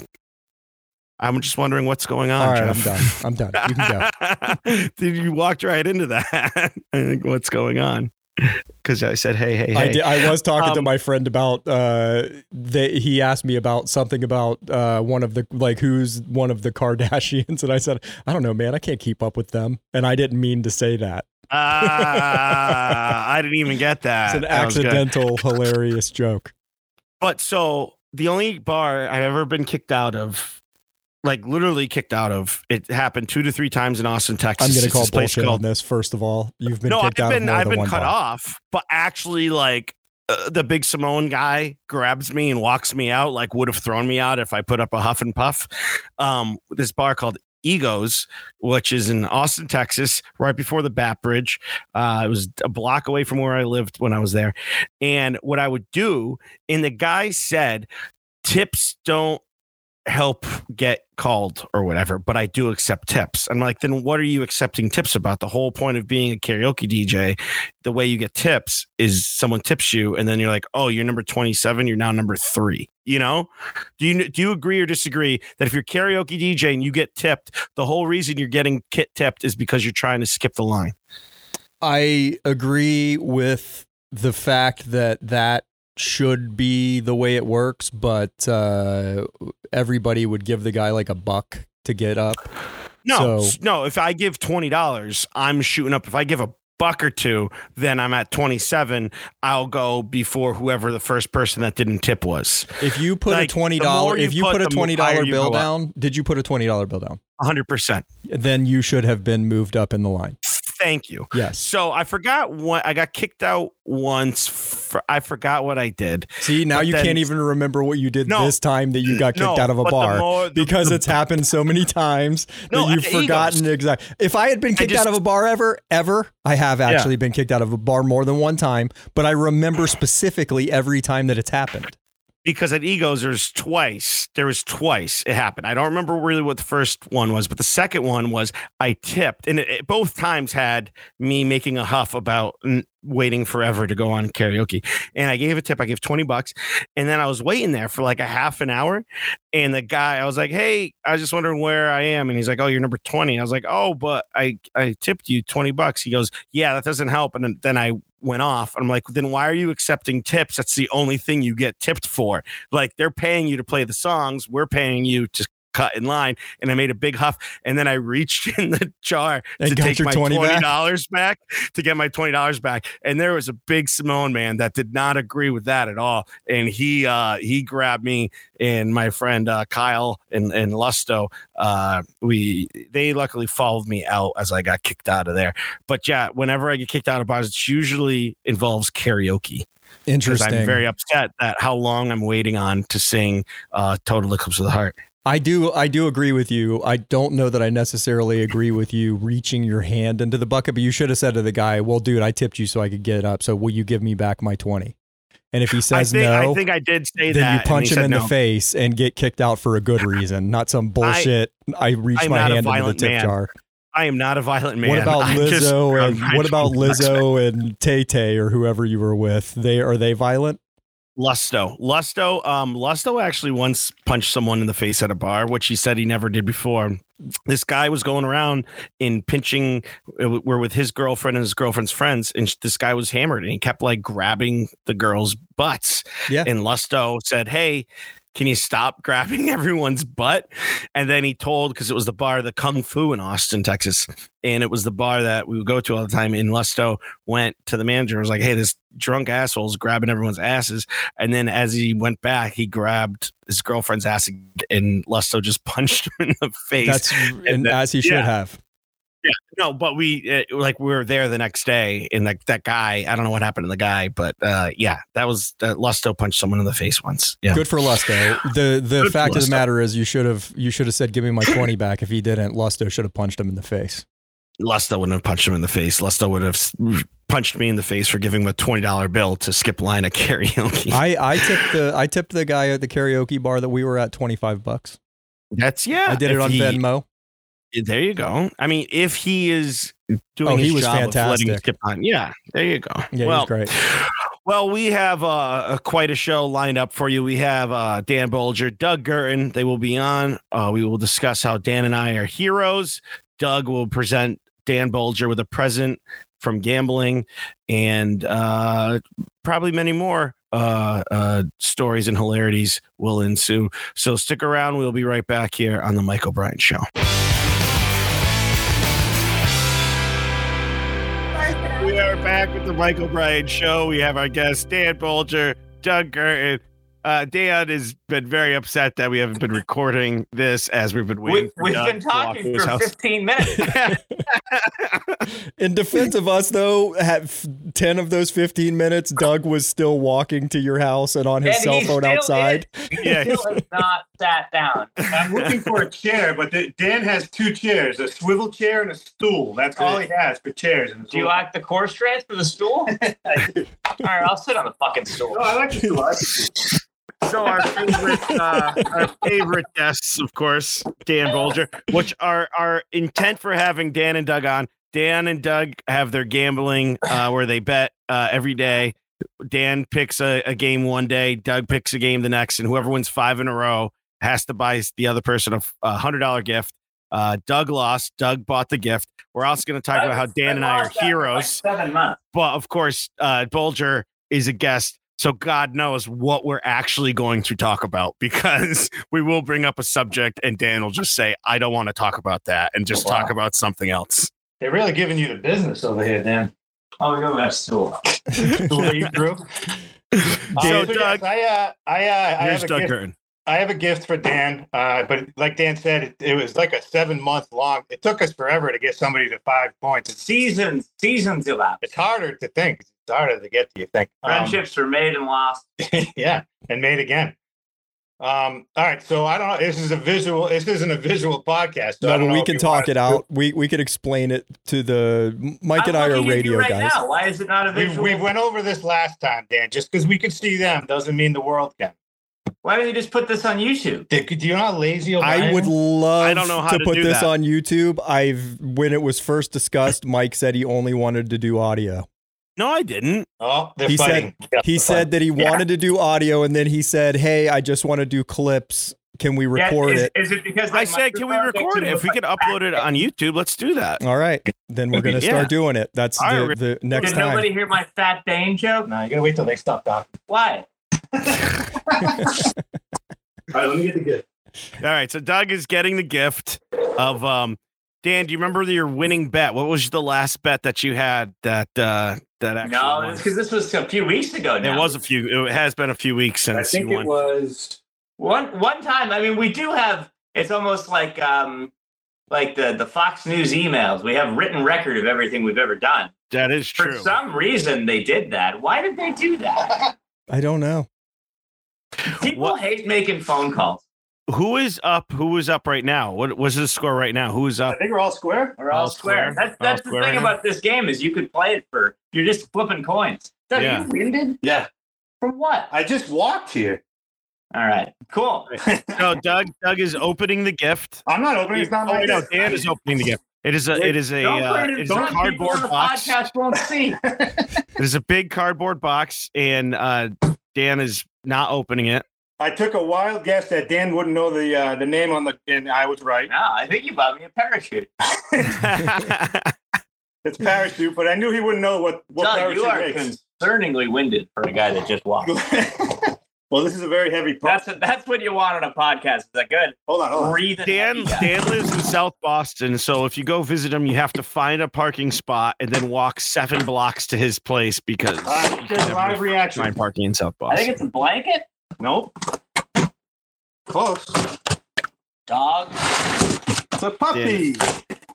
I'm just wondering what's going on. all right, I'm done. I'm done. You can go. Did you walked right into that? What's going on? Because I said, "Hey, hey, hey." I, did, I was talking to Um, my friend about uh they, he asked me about something about uh one of the like who's one of the Kardashians and I said I don't know man I can't keep up with them and I didn't mean to say that Ah, I didn't even get that. it's an That accidental hilarious joke But so the only bar I've ever been kicked out of, like literally kicked out of, it happened two to three times in Austin, Texas. I'm gonna call this bullshit called on this first of all you've been no, I've kicked out of been I've been cut bar. off, but actually, like uh, the big Simone guy grabs me and walks me out, like would have thrown me out if I put up a huff and puff. Um, this bar called Egos, which is in Austin, Texas, right before the Bat Bridge. Uh, it was a block away from where I lived when I was there. And what I would do, and the guy said, tips don't help get called or whatever, but I do accept tips. I'm like, then what are you accepting tips about? The whole point of being a karaoke DJ, the way you get tips is someone tips you, and then you're like, oh, you're number 27, you're now number three. You know? Do you do you agree or disagree that if you're karaoke DJ and you get tipped, the whole reason you're getting kit tipped is because you're trying to skip the line? I agree with the fact that that should be the way it works, but uh, everybody would give the guy like a buck to get up. No, So- no. If I give twenty dollars, I'm shooting up. If I give a buck or two, then I'm at 27. I'll go before whoever the first person that didn't tip was. If you put Like, a twenty dollar, if you put, put a twenty dollar bill go up. down, did you put a twenty dollar bill down? 100%. Then you should have been moved up in the line. Thank you. Yes. So I forgot what I got kicked out once. For, I forgot what I did. See, now But you then- can't even remember what you did No. this time that you got kicked No, out of a but the bar more- the- because the- it's happened so many times No, that you've forgotten exactly. If I had been kicked just- out of a bar ever, ever, I have actually been kicked out of a bar more than one time, but I remember specifically every time that it's happened. Because at Egos there's twice. There was twice it happened. I don't remember really what the first one was, but the second one was I tipped, and it, it both times had me making a huff about mm, waiting forever to go on karaoke. And I gave a tip. I gave twenty bucks, and then I was waiting there for like a half an hour. And the guy, I was like, "Hey, I was just wondering where I am," and he's like, "Oh, you're number 20. I was like, "Oh, but I I tipped you twenty bucks." He goes, "Yeah, that doesn't help." And then, then I went off. I'm like, then why are you accepting tips? That's the only thing you get tipped for. Like they're paying you to play the songs, we're paying you to cut in line. And I made a big huff, and then I reached in the jar And to take your my 20 twenty back? dollars back to get my twenty dollars back. And there was a big Samoan man that did not agree with that at all. And he uh he grabbed me and my friend uh Kyle and, and Lusto. Uh we they luckily followed me out as I got kicked out of there. But yeah, whenever I get kicked out of bars, it usually involves karaoke Interesting. I'm very upset that how long I'm waiting on to sing uh, "Total Eclipse of the Heart." I do I do agree with you. I don't know that I necessarily agree with you reaching your hand into the bucket, but you should have said to the guy, "Well, dude, I tipped you so I could get up. So will you give me back my 20?" And if he I says think, no, I think I did say then that. you punch him in no. the face and get kicked out for a good reason, not some bullshit. I, reached I'm my hand into the tip man. jar. I am not a violent man. what about I'm just Lizzo and what about Lizzo and Tay Tay or whoever you were with? They are they violent? Lusto. Lusto. Um, Lusto actually once punched someone in the face at a bar, which he said he never did before. This guy was going around and pinching. uh, We're with his girlfriend and his girlfriend's friends, and this guy was hammered, and he kept like grabbing the girls' butts. Yeah. And Lusto said, "Hey." Can you stop grabbing everyone's butt? And then he told, because it was the bar, the Kung Fu in Austin, Texas, and it was the bar that we would go to all the time. And Lusto went to the manager and was like, "Hey, this drunk asshole's grabbing everyone's asses." And then as he went back, he grabbed his girlfriend's ass and Lusto just punched him in the face. That's and that- as he should yeah. have. No, but we uh, like we were there the next day, and like that guy, I don't know what happened to the guy, but uh, yeah, that was uh, Lusto punched someone in the face once. Yeah, Good for Lusto. The the Good fact of the matter is you should have you should have said give me my 20 back if he didn't. Lusto should have punched him in the face. Lusto wouldn't have punched him in the face. Lusto would have punched me in the face for giving him a twenty dollar bill to skip line at karaoke. I I tipped the I tipped the guy at the karaoke bar that we were at 25 bucks. That's yeah. I did it on he- Venmo. There you go. I mean, if he is doing Oh, he was job of letting fantastic. skip on, yeah, there you go. Yeah, well, he's great. Well, we have uh, a, quite a show lined up for you. We have uh, Dan Boulger, Doug Guertin. They will be on. Uh, we will discuss how Dan and I are heroes. Doug will present Dan Boulger with a present from gambling and uh, probably many more uh, uh, stories and hilarities will ensue. So stick around. We'll be right back here on the Mike O'Brien Show. Back with the Mike O'Brien Show. We have our guests, Dan Boulger, Doug Guertin. Uh, Dan has been very upset that we haven't been recording this as we've been waiting. We, we've been talking for house. 15 minutes. In defense of us, though, have 10 of those 15 minutes, Doug was still walking to your house and on his And cell he phone still outside. Yeah. Still has not sat down. I'm looking for a chair, but the, Dan has two chairs: a swivel chair and a stool. That's all he has for chairs. And Do you like the core strands for the stool? all right, I'll sit on the fucking stool. No, I like the stool. I like the stool. So our favorite, uh, our favorite guests, of course, Dan Boulger, which are our intent for having Dan and Doug on. Dan and Doug have their gambling uh, where they bet uh, every day. Dan picks a, a game one day, Doug picks a game the next, and whoever wins five in a row has to buy the other person a a hundred dollar gift. Uh, Doug lost. Doug bought the gift. We're also going to talk about how Dan and I are lost that for like heroes seven months. but of course, uh, Boulger is a guest. So God knows what we're actually going to talk about because we will bring up a subject and Dan will just say, I don't want to talk about that and just talk Wow. about something else. They're really giving you the business over here, Dan. Oh, we go back stool. Stool that you threw. Uh, So, yes, Doug- I uh, I uh, I Here's have a Doug gift. Guertin. I have a gift for Dan. Uh, but like Dan said, it, it was like a seven month long. It took us forever to get somebody to five points. It's Seasons, seasons elapsed. it's harder to think. It's harder to get to you think. Um, Friendships were made and lost. yeah, and made again. Um, all right, so I don't know. This is a visual. This isn't a visual podcast. So I No, don't but know we if can you talk want it to- out. We we could explain it to the Mike and I I'm are looking at you radio right guys. Now. Why is it not a We, visual? we went over this last time, Dan. Just because we could see them doesn't mean the world can. Why don't you just put this on YouTube? Do do you know how lazy I would love I don't know how to to put do this that. on YouTube. I've when it was first discussed, Mike said he only wanted to do audio. No, I didn't. Oh, they're He said- fighting. Yeah, He they're said that he Yeah. wanted to do audio, and then he said, "Hey, I just want to do clips. Can we Yeah, record is, it?" Is it because I like, said, can we record it? If we like could a upload fat it on YouTube, let's do that. All right, then we're gonna Yeah. start doing it. That's the, right. the next Did time. nobody hear my fat Dane joke? No, you gotta wait till they stop talking. Why? All right, let me get the gift. All right, so Doug is getting the gift of um Dan, do you remember your winning bet? What was the last bet that you had that uh that actually No, because this was a few weeks ago. Now. It was a few it has been a few weeks since. I think you it won. was. one one time. I mean, we do have. It's almost like um like the the Fox News emails. We have written record of everything we've ever done. that is true. For some reason, they did that. Why did they do that? I don't know. People What- hate making phone calls. Who is up? Who is up right now? What was the score right now? Who is up? I think we're all square. We're all, All square. square. That's All that's the square thing now. about this game is you could play it for you're just flipping coins. Doug, Yeah. you winded Yeah, from what? I just walked here. All right, cool. so Doug. Doug is opening the gift. I'm not opening. It's not Oh my no, gift. Dan is opening the gift. It is a it is a Don't uh, put it it in is a front of people cardboard on the box. podcast won't see. It is a big cardboard box, and uh, Dan is not opening it. I took a wild guess that Dan wouldn't know the uh, the name on the, and I was right. no, I think you bought me a parachute. It's parachute, but I knew he wouldn't know what what Doug, you are parachute makes. concerningly winded for a guy that just walked. well, this is a very heavy. Part. That's that's what you want on a podcast. Is that good? Hold on, hold on. Breathing. Dan. Dan lives in South Boston, so if you go visit him, you have to find a parking spot and then walk seven blocks to his place because Uh, there's live reaction. find parking in South Boston. I think it's a blanket. Nope. Close. Dog. It's a puppy.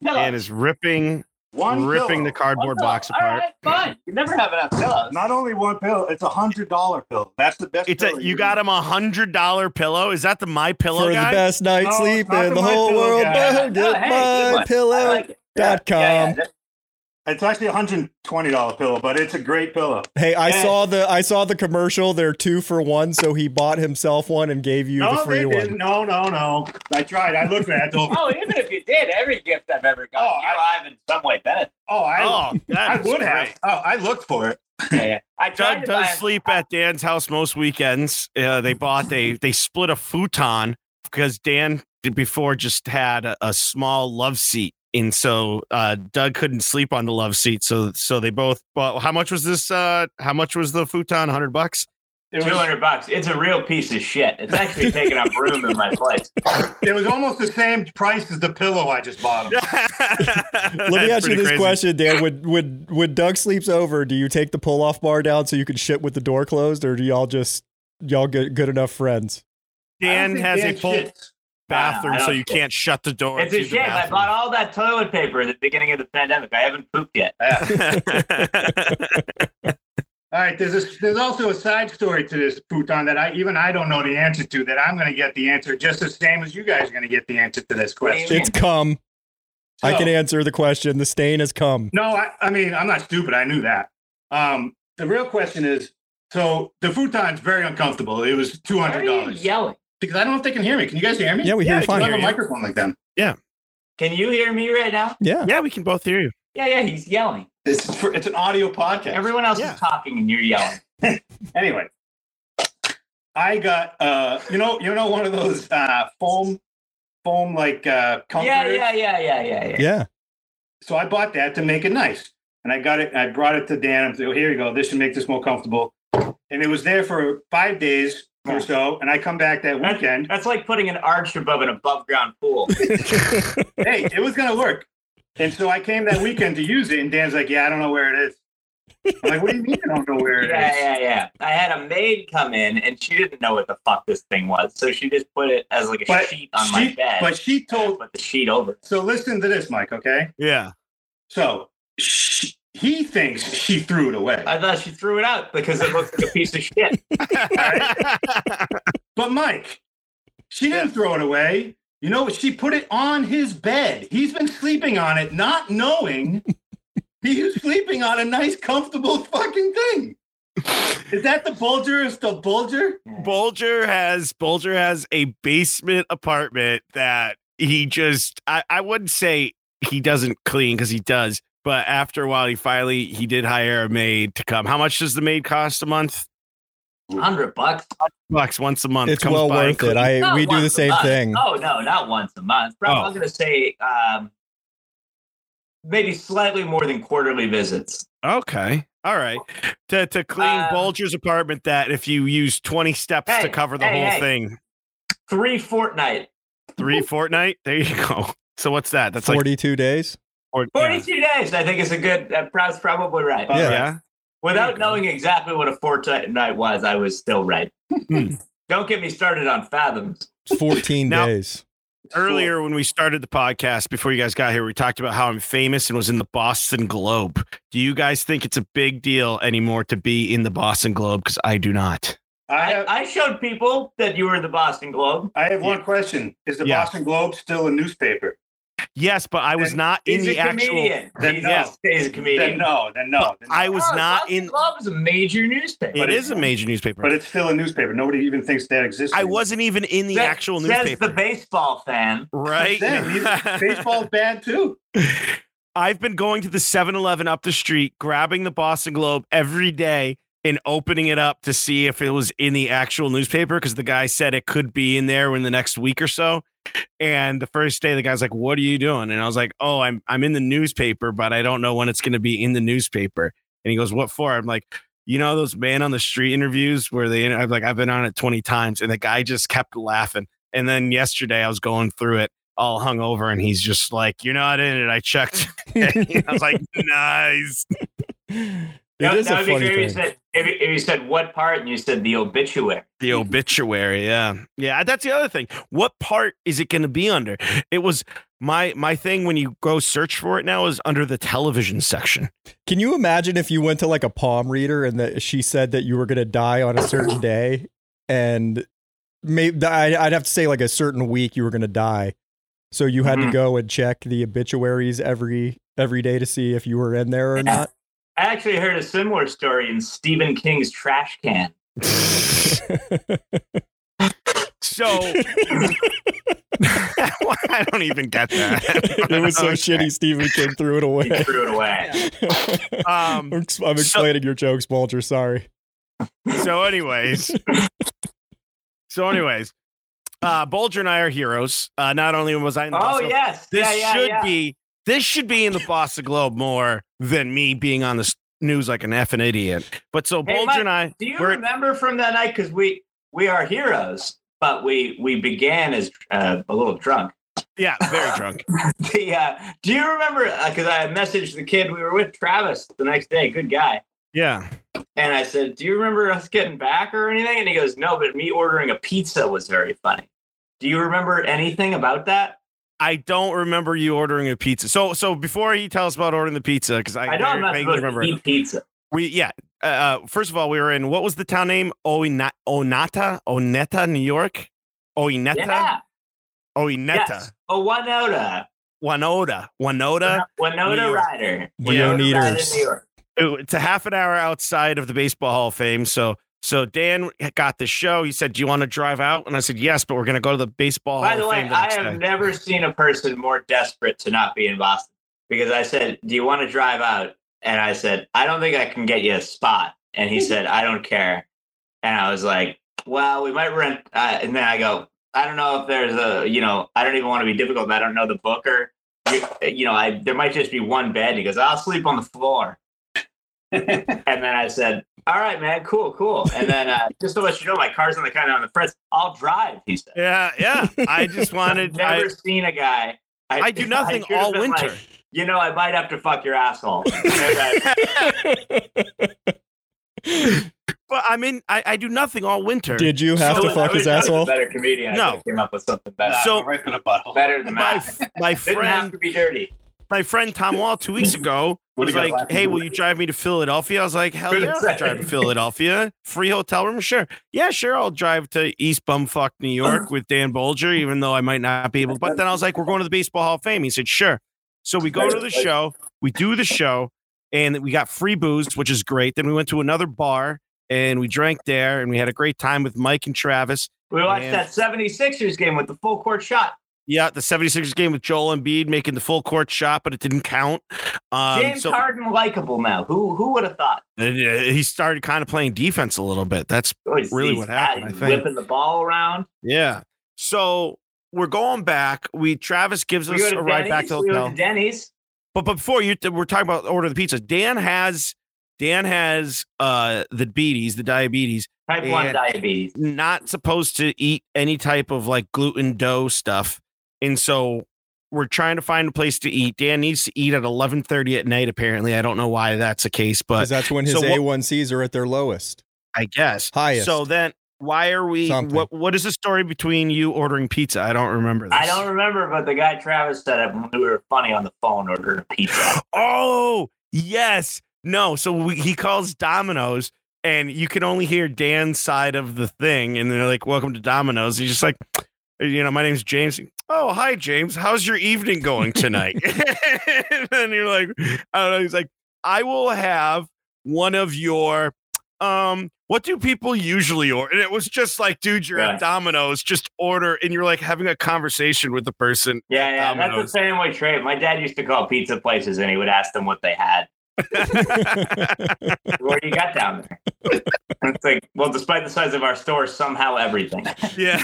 Pillow. Dan is ripping One ripping the cardboard Pillow. box apart. right, fine. You never have enough pillows. Not only one pillow, it's a hundred dollar pillow. That's the best. It's a you got him a hundred dollar pillow. Is that the my pillow For guy? the best night No, sleep in the the whole world, guy. go Oh, get hey, my pillow. Like dot Yeah, yeah, com. yeah. It's actually a hundred and twenty dollar pillow, but it's a great pillow. Hey, I Yeah. saw the I saw the commercial. They're two for one, so he bought himself one and gave you the free one. No, no, no. I tried. I looked at it. I told- Oh, even if you did, every gift I've ever gotten, Oh, you I've in some way benefit. Oh, I, Oh, I would great. have. Oh, I looked for it. Yeah, yeah. I Doug to buy does a- sleep at Dan's house most weekends. Uh, they bought they they split a futon because Dan before just had a, a small love seat, and so uh, Doug couldn't sleep on the love seat. So so they both bought. How much was this? Uh, how much was the futon? Hundred bucks. It Two was, hundred bucks. It's a real piece of shit. It's actually taking up room in my place. it was almost the same price as the pillow I just bought. Let me ask you this question, Dan. Would would would Doug sleeps over? Do you take the pull off bar down so you can shit with the door closed, or do y'all just y'all get good enough friends? Dan has Dan a full shits. Bathroom, so you can't shut the door. It's a shame. I bought all that toilet paper at the beginning of the pandemic. I haven't pooped yet. All right, there's a, there's also a side story to this futon that I even I don't know the answer to. That I'm going to get the answer just the same as you guys are going to get the answer to this What do you question. It's come. I can answer the question. The stain has come. No, I, I mean I'm not stupid. I knew that. Um, the real question is, so the futon's very uncomfortable. It was two Why hundred are you dollars yelling? Because I don't know if they can hear me. Can you guys hear me? Yeah, we hear you you fine. have a microphone like them. Yeah. Can you hear me right now? Yeah. yeah, we can both hear you. Yeah, yeah. He's yelling. It's for, it's an audio podcast. Everyone else Yeah. is talking and you're yelling. anyway, I got uh, you know, you know, one of those uh, foam, foam like uh, comforters. Yeah, yeah, yeah, yeah, yeah, yeah. Yeah. So I bought that to make it nice, and I got it. I brought it to Dan. I said, "Oh, "Here you go. This should make this more comfortable." And it was there for five days or so. And I come back that weekend. That's like putting an arch above an above ground pool. hey, it was gonna work. And so I came that weekend to use it, and Dan's like, "Yeah, I don't know where it is." I'm like, what do you mean I don't know where it is? Yeah, yeah, yeah. I had a maid come in and she didn't know what the fuck this thing was. So she just put it as like a But sheet on my bed. but she told. put the sheet over. So listen to this, Mike. Okay. Yeah. So she, he thinks she threw it away, I thought she threw it out because it looked like a piece of shit. but Mike, she didn't throw it away. You know, she put it on his bed. He's been sleeping on it, not knowing he was sleeping on a nice, comfortable fucking thing. Is that the Boulger? Is the Boulger? Boulger has Boulger has a basement apartment that he just I, I wouldn't say he doesn't clean because he does, but after a while he finally he did hire a maid to come. How much does the maid cost a month? Hundred bucks. Bucks once a month. It's well by worth it. I Not we do the same thing. Oh no, not once a month. Probably, Oh. I'm gonna say um, maybe slightly more than quarterly visits. Okay. All right. To to clean Um, Boulger's apartment that if you use 20 steps to cover the hey, whole hey. thing. Three fortnight. Three fortnight. There you go. So what's that? That's like 42 days. four, yeah. 42 days, I think is a good, uh, that's probably right. Yeah. yeah. Without knowing exactly what a fortnight was, I was still right. Hmm. Don't get me started on fathoms. 14 Now- days. Earlier, when we started the podcast, before you guys got here, we talked about how I'm famous and was in the Boston Globe. Do you guys think it's a big deal anymore to be in the Boston Globe? Because I do not. I I, have, I showed people that you were in the Boston Globe. I have one question. Is the Yeah. Boston Globe still a newspaper? Yes, but I was Then not in He's the a actual. comedian. Then he's, no. he's a Then comedian. no, then no. Then no. I was No, not Boston in. Globe is a major newspaper. It is a major newspaper. But it's still a newspaper. Nobody even thinks that exists. I anymore. wasn't even in the Says- actual says newspaper. the baseball fan. right? Baseball's bad too. I've been going to the 7 Eleven up the street, grabbing the Boston Globe every day and opening it up to see if it was in the actual newspaper because the guy said it could be in there in the next week or so. And the first day, the guy's like, What are you doing? And I was like, Oh, I'm I'm in the newspaper, but I don't know when it's gonna be in the newspaper. And he goes, What for? I'm like, you know those man on the street interviews where they I'm like, I've been on it 20 times, and the guy just kept laughing. And then yesterday I was going through it all hung over and he's just like, You're not in it. I checked. I was like, nice. It That, is that a would be funny great if you, said, if, you- if you said what part and you said the obituary. The obituary, yeah. Yeah, that's the other thing. What part is it gonna be under? It was my my thing when you go search for it now is under the television section. Can you imagine if you went to like a palm reader and that she said that you were going to die on a certain day and maybe I'd have to say like a certain week you were going to die. So you had to Mhm. go and check the obituaries every every day to see if you were in there or not. I actually heard a similar story in Stephen King's Trash Can. So I don't even get that. it was so Okay. shitty Stephen King threw it He away. threw it away. Um, I'm I'm explaining your jokes, Boulger. Sorry. so anyways so anyways uh boulger and i are heroes uh not only was i in the Oh Boston- yes, this yeah, yeah, should yeah. be this should be in the boston globe more than me being on the news like an effing idiot but so Hey, boulger Mike, and i Do you remember from that night? Because we we are heroes, but we we began as uh, a little drunk. yeah very drunk The uh, do you remember? Because I messaged the kid we were with, Travis, the next day. Good guy. yeah And I said, "Do you remember us getting back or anything?" And he goes, "No, but me ordering a pizza was very funny." Do you remember anything about that? I don't remember you ordering a pizza. So, so before you tell us about ordering the pizza, because I, I know I'm not supposed remember to eat pizza. We yeah. Uh, uh, first of all, we were in what was the town name? Oina- Onata, Oneta, New York. Oineta, Yeah. Oineta, Yes. Oh, Winota. Wanoda, Wanoda. Winota New York. Rider. The Winona Rider, New York. It's a half an hour outside of the Baseball Hall of Fame. So, so Dan got the show. He said, "Do you want to drive out?" And I said, "Yes, but we're going to go to the Baseball By the way, the I have day." never seen a person more desperate to not be in Boston because I said, Do you want to drive out? And I said, I don't think I can get you a spot. And he said, I don't care. And I was like, Well, we might rent. Uh, and then I go, I don't know if there's a, you know, I don't even want to be difficult. but I don't know the booker. You, you know, I there might just be one bed. He goes, I'll sleep on the floor. and then I said, All right, man, cool, cool. And then uh, just to let you know, my car's on the kind of on the front. I'll drive. He said. Yeah, yeah. I just wanted. I've never I, seen a guy. I do nothing should've all winter. like, you know, I might have to fuck your asshole. But I mean, I, I do nothing all winter. Did you have So to fuck I his wish I was asshole? Better comedian. No. I came up with something better. So- right in the butthole. better than my that. my Didn't have friend to be dirty. My friend Tom Wall two weeks ago was like, "Hey, will you drive me to Philadelphia?" I was like, "Hell yeah, I'll drive to Philadelphia. Free hotel room, sure. Yeah, sure, I'll drive to East Bumfuck, New York uh-huh. with Dan Boulger, even though I might not be able." But then I was like, "We're going to the Baseball Hall of Fame." He said, "Sure." So we go to the show, we do the show, and we got free booze, which is great. Then we went to another bar and we drank there, and we had a great time with Mike and Travis. We watched Man. that 76ers game with the full court shot. Yeah, the 76ers game with Joel Embiid making the full court shot, but it didn't count. Um, James so Harden likable now. Who who would have thought? uh, he started kind of playing defense a little bit. That's Oh, Really what happened, I think. Whipping the ball around. yeah. So we're going back. We Travis gives We us a ride back to the We hotel. to Denny's. But but before you, we're talking about order the pizza. Dan has Dan has uh the beaties, the diabetes. Type one diabetes. Not supposed to eat any type of like gluten dough stuff, and so we're trying to find a place to eat. Dan needs to eat at eleven thirty at night. Apparently, I don't know why that's the case, but that's when his so A1Cs are at their lowest. I guess Highest. So then, why are we? Something. What What is the story between you ordering pizza? I don't remember. This. I don't remember, but the guy Travis said it when we were funny on the phone ordering a pizza. Oh yes, no. So we, he calls Domino's, and you can only hear Dan's side of the thing, and they're like, "Welcome to Domino's." He's just like, you know, my name's James. Oh, hi, James. How's your evening going tonight? and then you're like, I don't know. He's like, I will have one of your um. What do people usually order? And it was just like, dude, you're Yeah. at Domino's, just order, and you're like having a conversation with the person. Yeah, yeah, that's the same way trade. My dad used to call pizza places and he would ask them what they had. What do you got down there? And it's like, well, despite the size of our store, somehow everything. Yeah.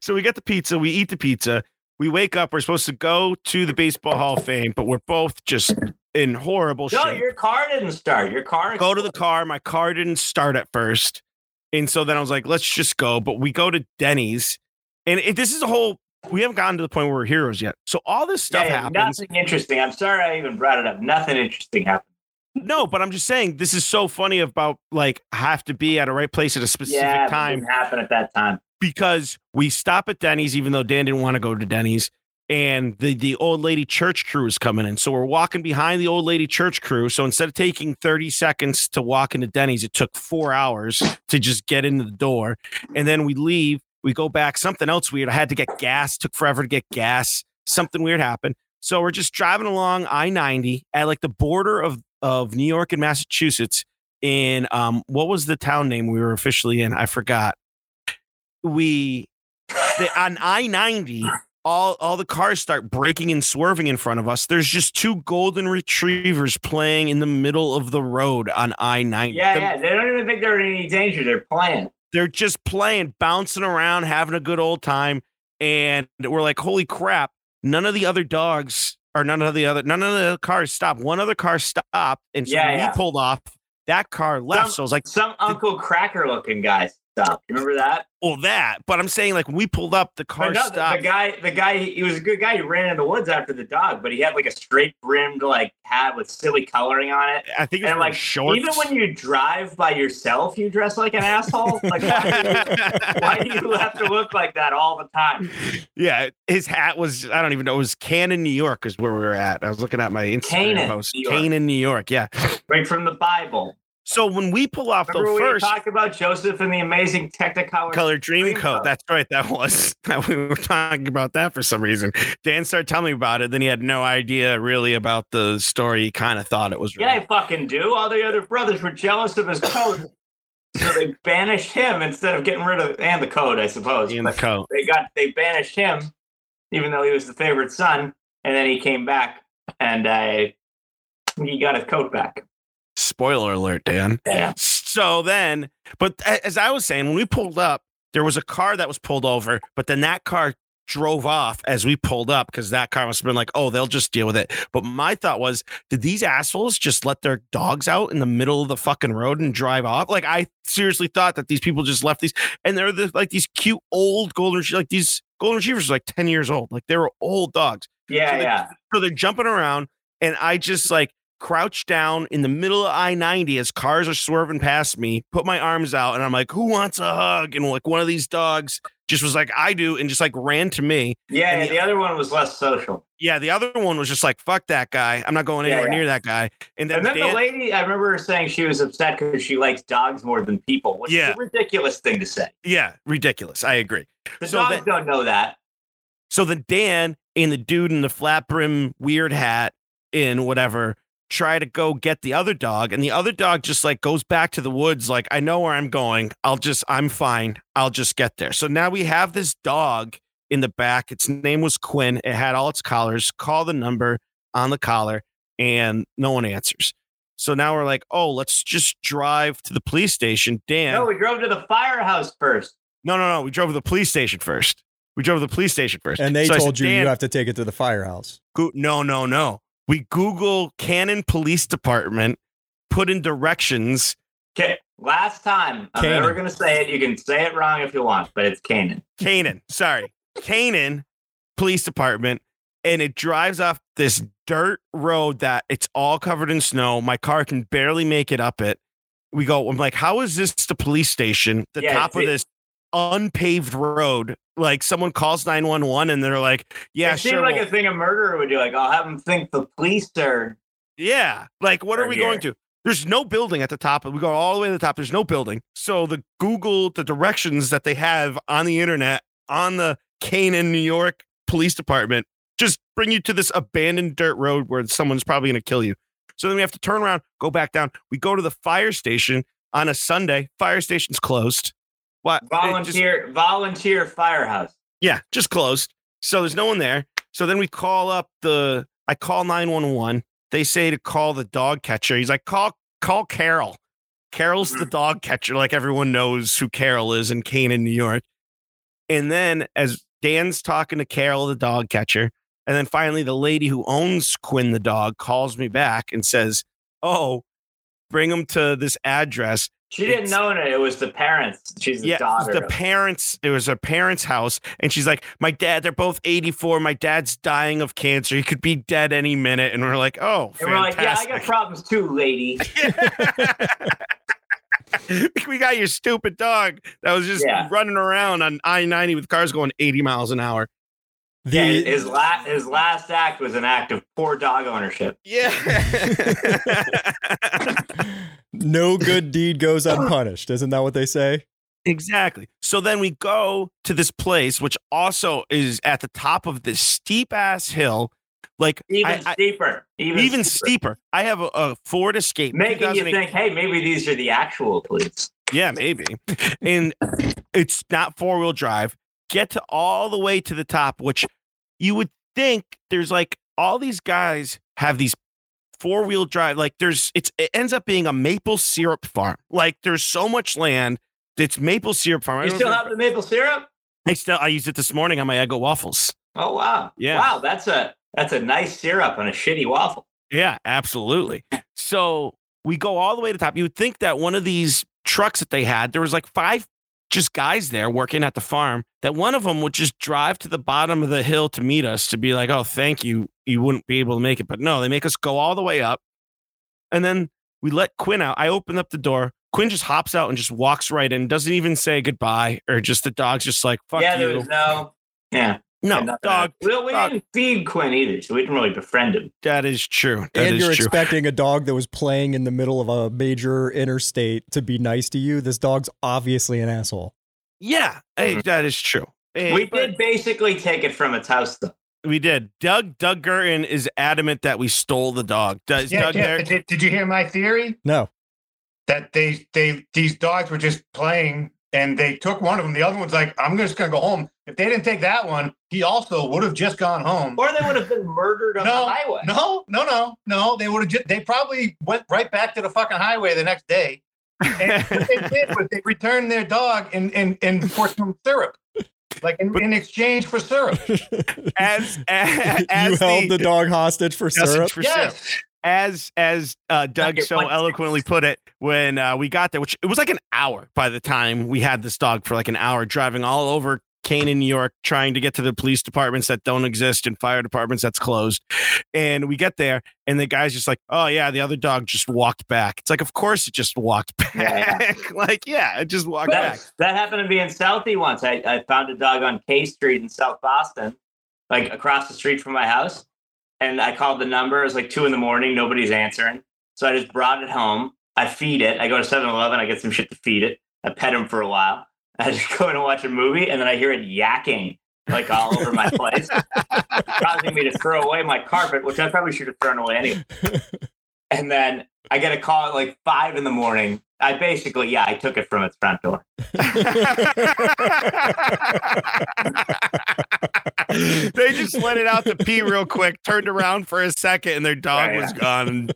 So we get the pizza, we eat the pizza, we wake up, we're supposed to go to the Baseball Hall of Fame, but we're both just in horrible No, shape. your car didn't start. Your car Go to the car, my car didn't start at first. And so then I was like, let's just go. But we go to Denny's, and it, this is a whole, we haven't gotten to the point where we're heroes yet. So all this stuff Yeah, happens. Nothing interesting. I'm sorry I even brought it up. Nothing interesting happened. No, but I'm just saying, this is so funny about like have to be at a right place at a specific yeah, time. happen at that time. Because we stop at Denny's, even though Dan didn't want to go to Denny's, and the the old lady church crew is coming in. So we're walking behind the old lady church crew. So instead of taking 30 seconds to walk into Denny's, it took four hours to just get into the door. And then we leave, we go back, something else weird. I had to get gas, took forever to get gas. Something weird happened. So we're just driving along I-90 at like the border of of New York and Massachusetts in um what was the town name we were officially in? I forgot we the, on I ninety, all all the cars start breaking and swerving in front of us. There's just two golden retrievers playing in the middle of the road on I ninety. Yeah, yeah. They don't even think they're in any danger. They're playing. They're just playing, bouncing around, having a good old time, and we're like, "Holy crap!" None of the other dogs or none of the other none of the cars stopped. One other car stopped, and so Yeah, yeah. we pulled off. That car left, Some- so I was like, Some Uncle Kracker looking guy stopped. Remember that? "Well, that." But I'm saying, like, when we pulled up, the car But no, the, stopped. the guy, the guy, he was a good guy. He ran in the woods after the dog, but he had like a straight brimmed like hat with silly coloring on it. I think it's And like, shorts. even when you drive by yourself, you dress like an asshole. Like, why do, you, why do you have to look like that all the time? yeah, his hat was I don't even know. It was Cannon, New York, is where we were at. I was looking at my Instagram Canaan, post. Canaan, New York. Yeah. Right from the Bible. So when we pull off Remember the first we talked about Joseph and the amazing Technicolor? color dream Dream coat, Coat. that's right. That was that we were talking about that for some reason. Dan started telling me about it. Then he had no idea really about the story. He kind of thought it was. Yeah, real. I fucking do. All the other brothers were jealous of his coat, so they banished him instead of getting rid of and the coat, I suppose. in the coat. they got they banished him, even though he was the favorite son, and then he came back and uh, he got his coat back. Spoiler alert, Dan. Yeah. So then, but as I was saying, when we pulled up, there was a car that was pulled over, but then that car drove off as we pulled up because that car must have been like, oh, they'll just deal with it. But my thought was, did these assholes just let their dogs out in the middle of the fucking road and drive off? Like, I seriously thought that these people just left these, and they're the, like these cute old golden, like these golden retrievers, are like ten years old, like they were old dogs. Yeah, So yeah. So they're jumping around, and I just like crouch down in the middle of I 90 as cars are swerving past me, put my arms out, and I'm like, who wants a hug? And like one of these dogs just was like, I do, and just like ran to me. Yeah, And the- the other one was less social. Yeah, the other one was just like, fuck that guy. I'm not going anywhere yeah. near that guy. And then, And then Dan- the lady, I remember her saying she was upset because she likes dogs more than people, which Yeah. is a ridiculous thing to say. yeah, ridiculous. I agree. The So dogs then- don't know that. So then Dan and the dude in the flat brim weird hat in whatever try to go get the other dog and the other dog just like goes back to the woods like I know where I'm going. I'll just I'm fine. I'll just get there. So now we have this dog in the back. Its name was Quinn. It had all its collars. Call the number on the collar and no one answers. So now we're like, "Oh, let's just drive to the police station." Dan No, we drove to the firehouse first. No, no, no. We drove to the police station first. We drove to the police station first. And they So told said, you you have to take it to the firehouse. No, no, no. We Google Cannon Police Department, put in directions. Okay, last time I'm Canaan. never gonna say it. You can say it wrong if you want, but it's Canaan. Canaan, sorry, Canaan Police Department, and it drives off this dirt road that it's all covered in snow. My car can barely make it up it. We go. I'm like, how is this the police station? The Yeah, top of this unpaved road. Like someone calls 911 and they're like, yeah, it seemed sure. like well- a thing a murderer would do. Like, I'll have them think the police are. Yeah. Like, what are Right we going to? There's no building at the top. We go all the way to the top. There's no building. So the Google, the directions that they have on the internet on the Canaan, New York Police Department just bring you to this abandoned dirt road where someone's probably going to kill you. So then we have to turn around, go back down. We go to the fire station on a Sunday. Fire station's closed. What? it just- Volunteer, volunteer firehouse. yeah, just closed. So there's no one there. So then we call up the I call 911. They say to call the dog catcher. He's like, call call Carol. Carol's the mm-hmm. dog catcher. Like everyone knows who Carol is in Canaan, New York. And then as Dan's talking to Carol, the dog catcher, and then finally the lady who owns Quinn the dog calls me back and says, Oh, bring him to this address. She didn't know it. It was the parents. She's the Yeah, it daughter. the parents. It was her parents' house, and she's like, "My dad. They're both 84. My dad's dying of cancer. He could be dead any minute." And we're like, "Oh, and we're like, yeah, I got problems too, lady. we got your stupid dog that was just Yeah. running around on I 90 with cars going 80 miles an hour. The, Yeah, his last his last act was an act of poor dog ownership. Yeah. no good deed goes unpunished. Isn't that what they say? Exactly. So then we go to this place, which also is at the top of this steep ass hill. Like Even I- I- steeper. Even, even steeper. steeper. I have a, a Ford Escape. Making you think, hey, maybe these are the actual police. Yeah, maybe. and it's not four wheel drive. Get to all the way to the top, which you would think there's like all these guys have these four wheel drive. Like there's it's it ends up being a maple syrup farm. Like there's so much land. that's maple syrup farm. I You still know have the maple syrup? I still I used it this morning on my Eggo waffles. Oh wow. Yeah. Wow, that's a that's a nice syrup on a shitty waffle. Yeah, absolutely. So we go all the way to the top. You would think that one of these trucks that they had, there was like five just guys there working at the farm, that one of them would just drive to the bottom of the hill to meet us to be like, oh, thank you. You wouldn't be able to make it. But no, they make us go all the way up. And then we let Quinn out. I open up the door. Quinn just hops out and just walks right in, doesn't even say goodbye, or just the dog's just like, fuck yeah, you. there was no yeah. no, uh, dog, else. Well, we dog. didn't feed Quinn either, so we didn't really befriend him. that is true. That and is you're true. expecting a dog that was playing in the middle of a major interstate to be nice to you. This dog's obviously an asshole. yeah, hey, mm-hmm. that is true. Hey, we but- did basically take it from its house though. We did. Doug Doug Guertin is adamant that we stole the dog. Does Yeah, Doug yeah. there? Did, did you hear my theory? No. That they they these dogs were just playing and they took one of them. The other one's like, I'm just gonna go home. If they didn't take that one, he also would have just gone home. Or they would have been murdered on No, the highway. No, no, no, no. They would have just they probably went right back to the fucking highway the next day. And what they did was they returned their dog and and and for some syrup. Like in, in exchange for syrup. as as, as you held the dog hostage for Hostage syrup. for syrup. Yes. as as uh, Doug so one- eloquently put it when uh, we got there, which it was like an hour by the time we had this dog for like an hour driving all over Canaan, New York, trying to get to the police departments that don't exist and fire departments that's closed. And we get there, and the guy's just like, "Oh yeah, the other dog just walked back." It's like, of course it just walked back. Yeah, yeah. like, yeah, it just walked back. That, that happened to me in Southie once. I, I found a dog on K Street in South Boston, like across the street from my house. And I called the number. It was like two in the morning. Nobody's answering. So I just brought it home. I feed it. I go to 7 Eleven. I get some shit to feed it. I pet him for a while. I just go in and watch a movie. And then I hear it yakking like all over my place, causing me to throw away my carpet, which I probably should have thrown away anyway. And then I get a call at like five in the morning. I basically, yeah, I took it from its front door. they just let it out to pee real quick, turned around for a second, and their dog Yeah, was gone.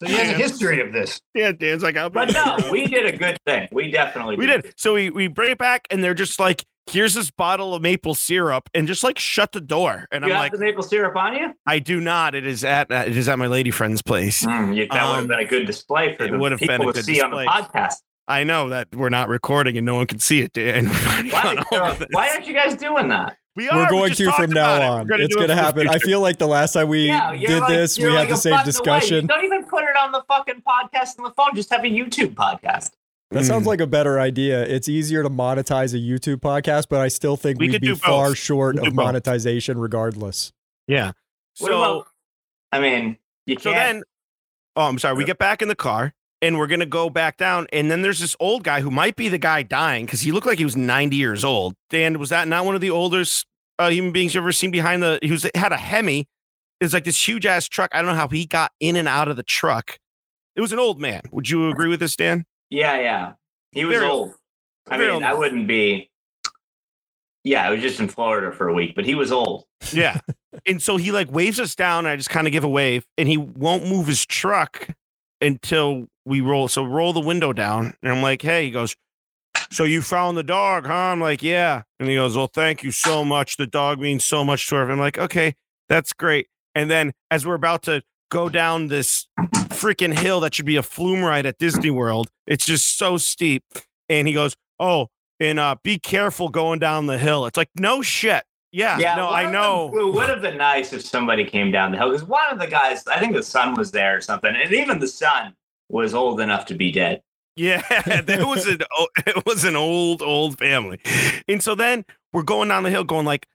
And So he has a history of this. yeah, Dan's like, I'll But no, we did a good thing. We definitely we did. So we we bring it back, and they're just like, "Here's this bottle of maple syrup," and just like shut the door. And You I'm have like, the maple syrup on you? "I do not. It is at uh, it is at my lady friend's place." Mm, you- that would Um, have been a good display for it the would have been people a to good see on the display. podcast. I know that we're not recording and no one can see it, Dan. Why, uh, why aren't you guys doing that? We are. We're going just to from now about it. On. gonna it's do it going to happen. I feel like the last time we yeah, did like, this, we you're had the same discussion. Don't even put it on the fucking podcast on the phone. Just have a YouTube podcast. That sounds Mm. like a better idea. It's easier to monetize a YouTube podcast, but I still think We we would be far short We of do both. monetization regardless. Yeah. What So about- I mean, you so can't. then, oh, I'm sorry. We get back in the car and we're gonna go back down, and then there's this old guy who might be the guy dying because he looked like he was 90 years old. Dan, was that not one of the oldest uh, human beings you've ever seen behind the? He was had a Hemi. It's like this huge ass truck. I don't know how he got in and out of the truck. It was an old man. Would you agree with this, Dan? yeah, yeah. He was Very old. I mean, old. I wouldn't be. Yeah, I was just in Florida for a week, but he was old. Yeah. and so he like waves us down. And I just kind of give a wave, and he won't move his truck until we roll. So roll the window down, and I'm like, "Hey," he goes. So you found the dog, huh? I'm like, "Yeah." And he goes, "Well, thank you so much. The dog means so much to her." I'm like, "Okay, that's great." And then as we're about to go down this freaking hill that should be a flume ride at Disney World, it's just so steep. And he goes, "Oh." And uh, be careful going down the hill. It's like no shit. Yeah, no, I know. them- it would have been nice if somebody came down the hill because one of the guys, I think the son was there or something, and even the son was old enough to be dead. Yeah, that was an it was an old old family, and so then we're going down the hill, going like,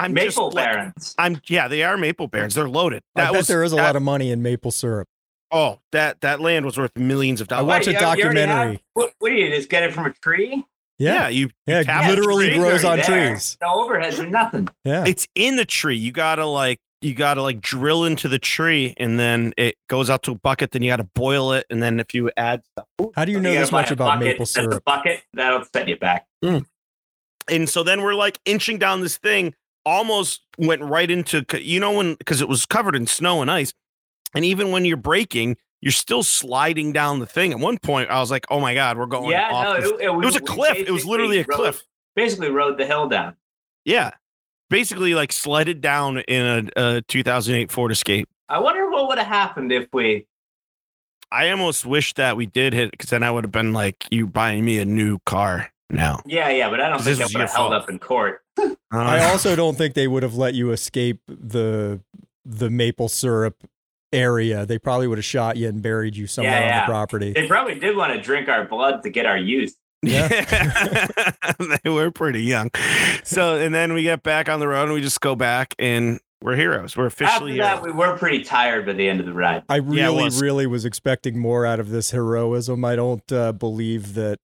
I'm Maple just like- Barons. I'm yeah, they are maple barons. They're loaded. I That bet was there is a that- lot of money in maple syrup. Oh, that that land was worth millions of dollars. I dollars. watched a Wait, you- you documentary. have- What, what do you just get it from a tree? Yeah, Yeah, you yeah, tap literally tree. grows on there. trees. No overheads or nothing. Yeah, it's in the tree. You gotta like you gotta like drill into the tree, and then it goes out to a bucket. Then you gotta boil it, and then if you add stuff, how do you know gotta this much about bucket, maple that's a syrup? bucket that'll set you back. Hmm. and so then we're like inching down this thing almost went right into you know when because it was covered in snow and ice and even when you're braking you're still sliding down the thing at one point i was like oh my god we're going yeah, off no, this- it, it, was a cliff. It was literally a rode- cliff. Basically, rode the hill down. yeah basically like slid it down in a, a 2008 ford escape I wonder what would have happened if we. i almost wish that we did hit because then i would have been like you buying me a new car now Yeah, yeah, but I don't think is that would have held up in court. I also don't think they would have let you escape the the maple syrup area. They probably would have shot you and buried you somewhere Yeah, on the property. They probably did want to drink our blood to get our youth. Yeah. they were pretty young. So, and then we get back on the road and we just go back and we're heroes. We're officially After officially that, heroes. we were pretty tired by the end of the ride. I Yeah, really, was. really was expecting more out of this heroism. I don't uh, believe that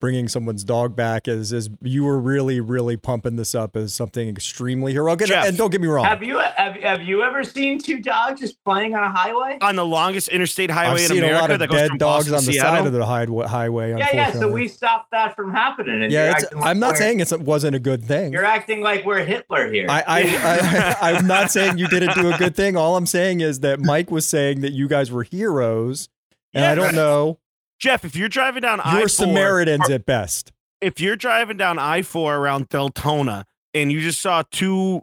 bringing someone's dog back is is you were really, really pumping this up as something extremely heroic. And, Jeff, and don't get me wrong, Have you have, have you ever seen two dogs just playing on a highway? on the longest interstate highway I've in seen America a lot of that goes dead from dogs Boston on the Seattle. side of the highway. highway Yeah, yeah. So we stopped that from happening. And yeah, it's, like I'm not saying it wasn't a good thing. you're acting like we're Hitler here. I, I, I, I'm not saying you didn't do a good thing. All I'm saying is that Mike was saying that you guys were heroes, and Yeah, I don't know. Jeff, if you're driving down I You're Samaritans at best. if you're driving down I four around Deltona and you just saw two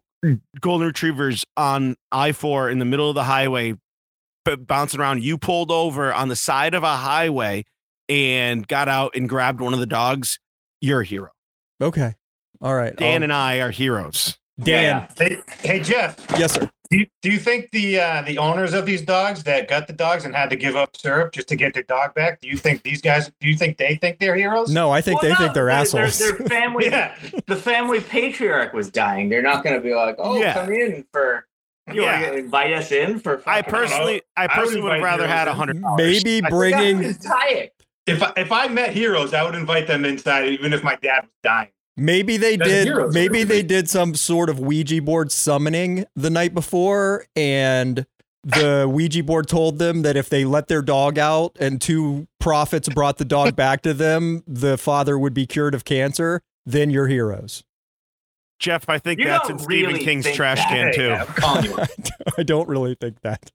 golden retrievers on I four in the middle of the highway b- bouncing around, you pulled over on the side of a highway and got out and grabbed one of the dogs. You're a hero. Okay. All right. Dan I'll- and I are heroes. Dan. Hey, hey Jeff, Yes, sir. do you, do you think the uh, the owners of these dogs that got the dogs and had to give up syrup just to get their dog back? Do you think these guys? Do you think they think they're heroes? No, I think Well, they no, think they're their- assholes. Their, their family, Yeah. the family patriarch was dying. They're not going to be like, "Oh, Yeah. come in for." You Yeah. want to invite us in for? I personally, I I would personally would have rather heroes had a hundred. Maybe bringing forgot he was dying. If I, if I met heroes, I would invite them inside, even if my dad was dying. Maybe they That's did. heroes, Maybe really. they did some sort of Ouija board summoning the night before, and the Ouija board told them that if they let their dog out and two prophets brought the dog back to them, the father would be cured of cancer. Then you're heroes. Jeff, I think You that's don't in Stephen really King's trash that. can too. I'm calling you. I don't really think that.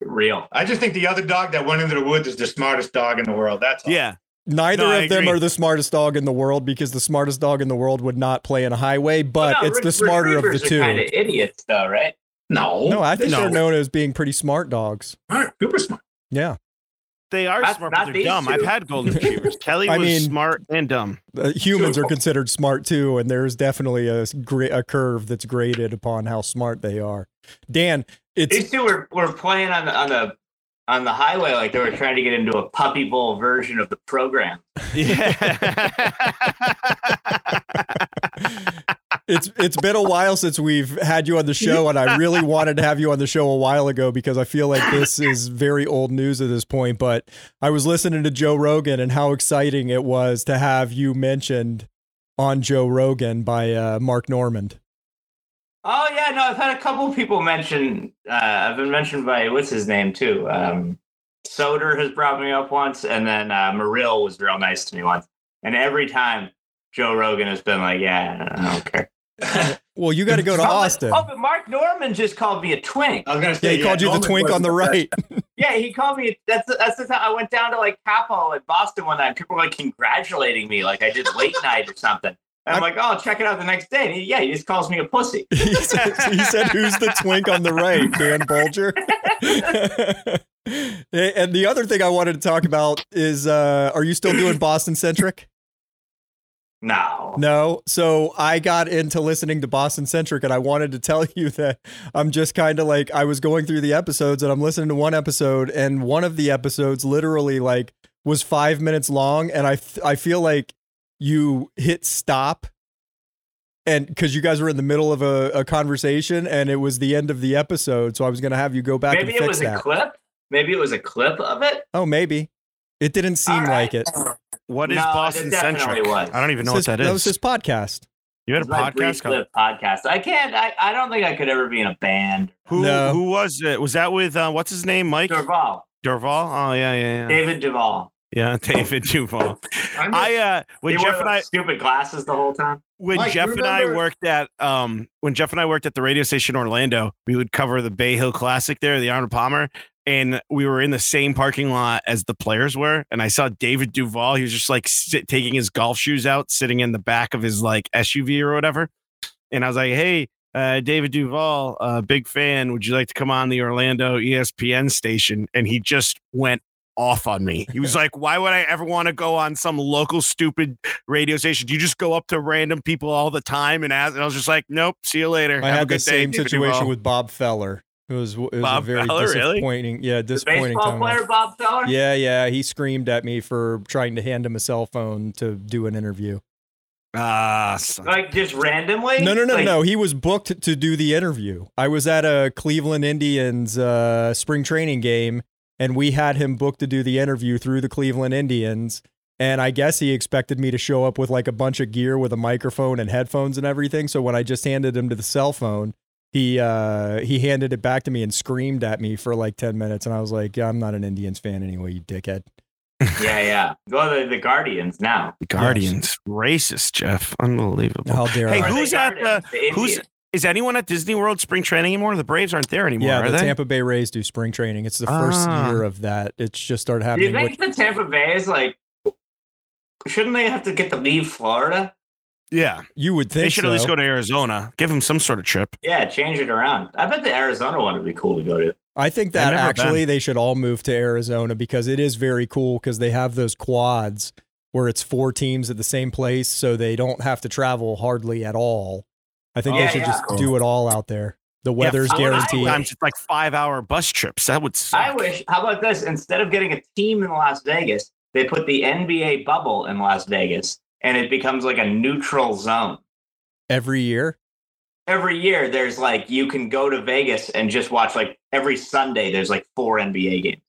Real. I just think the other dog that went into the woods is the smartest dog in the world. That's all. Yeah, Neither No, I of them are the smartest dog in the world because the smartest dog in the world would not play in a highway, but Well, no, it's the smarter of the are two. Kind of idiots, though, right? No, No, I think No. they're known as being pretty smart dogs. smart, super smart. Yeah. they are Not- smart, not but they're dumb. two. I've had golden retrievers. Kelly I was mean- smart and dumb. Uh, humans are considered smart too, and there's definitely a s- gra- a curve that's graded upon how smart they are. Dan, it's These two were, were playing on the on the on the highway like they were trying to get into a puppy bowl version of the program. Yeah. it's it's been a while since we've had you on the show, and I really wanted to have you on the show a while ago because I feel like this is very old news at this point. But I was listening to Joe Rogan and how exciting it was to have you mentioned on Joe Rogan by uh, Mark Normand. Oh yeah, no, I've had a couple people mention. Uh, I've been mentioned by what's his name too. Um, Soder has brought me up once, and then uh, Marill was real nice to me once. And every time Joe Rogan has been like, "Yeah, I don't care." Well, you got to go to oh, but- Austin. Oh, but Mark Normand just called me a twink. I was gonna Yeah, say he called you the twink on the right. Yeah, he called me. That's that's the time I went down to like Capo in Boston one night. People were like congratulating me, like I did late night or something. And I'm like, oh, check it out the next day. And he, yeah, he just calls me a pussy. he, said, he said, "Who's the twink on the right?" Dan Boulger. and the other thing I wanted to talk about is, uh, are you still doing Boston centric? No. No. So I got into listening to Boston Centric and I wanted to tell you that I'm just kind of like I was going through the episodes and I'm listening to one episode and one of the episodes literally like was 5 minutes long and I f- I feel like you hit stop and cuz you guys were in the middle of a, a conversation and it was the end of the episode so I was going to have you go back Maybe and it was that. a clip. Maybe it was a clip of it. oh, maybe. It didn't seem All right. like it. What is No, Boston definitely centric? was. I don't even know It's what his- that is. That was his podcast. you had a It's my brief podcast. clip podcast. I can't. I, I don't think I could ever be in a band. Who No. who was it? Was that with uh, what's his name? Mike Durval, Durval? Oh yeah, yeah, yeah. David Duval. Yeah, David Duval. I'm I uh when Jeff and I stupid glasses the whole time. when Mike, Jeff you and I worked at um when Jeff and I worked at the radio station Orlando, we would cover the Bay Hill Classic there, the Arnold Palmer, and we were in the same parking lot as the players were. And I saw David Duval. He was just like sit, taking his golf shoes out, sitting in the back of his like SUV or whatever. And I was like, "Hey, uh, David Duval, uh, big fan. Would you like to come on the Orlando ESPN station?" And he just went off on me. He was like, "Why would I ever want to go on some local stupid radio station? Do you just go up to random people all the time and ask?" And I was just like, "Nope. See you later. I Have had the good day, same David situation with Bob Feller. It was, it was Bob a very Feller, really? disappointing. Yeah, The disappointing baseball time. player Bob Feller. Yeah, yeah. He screamed at me for trying to hand him a cell phone to do an interview. Ah, son. Like just randomly. No, no, no, Like, no. He was booked to do the interview. I was at a Cleveland Indians uh, spring training game, and we had him booked to do the interview through the Cleveland Indians. And I guess he expected me to show up with like a bunch of gear with a microphone and headphones and everything. So when I just handed him to the cell phone, he uh, he handed it back to me and screamed at me for like ten minutes. And I was like, yeah, "I'm not an Indians fan anyway, you dickhead." Yeah, yeah. Well, the, the Guardians now. The Guardians, racist, Jeff. Unbelievable. How dare Hey, I? Who's the at the- the who's- Indians. Is anyone at Disney World spring training anymore? The Braves aren't there anymore, Yeah, are the they? Tampa Bay Rays do spring training. It's the first Ah. year of that. It's just started happening. Do you happening. think With, the Tampa Bay is like? Shouldn't they have to get to leave Florida? yeah, you would think they should so. at least go to Arizona. Give them some sort of trip. Yeah, change it around. I bet the Arizona one would be cool to go to. I think that never actually they should all move to Arizona because it is very cool because they have those quads where it's four teams at the same place, so they don't have to travel hardly at all. I think Yeah, they should yeah. just do it all out there. The weather's Yeah, guaranteed. Sometimes just like five hour bus trips. That would suck. I wish. How about this? Instead of getting a team in Las Vegas, they put the NBA bubble in Las Vegas, and it becomes like a neutral zone. every year. Every year, there's like you can go to Vegas and just watch like every Sunday. There's like four NBA games.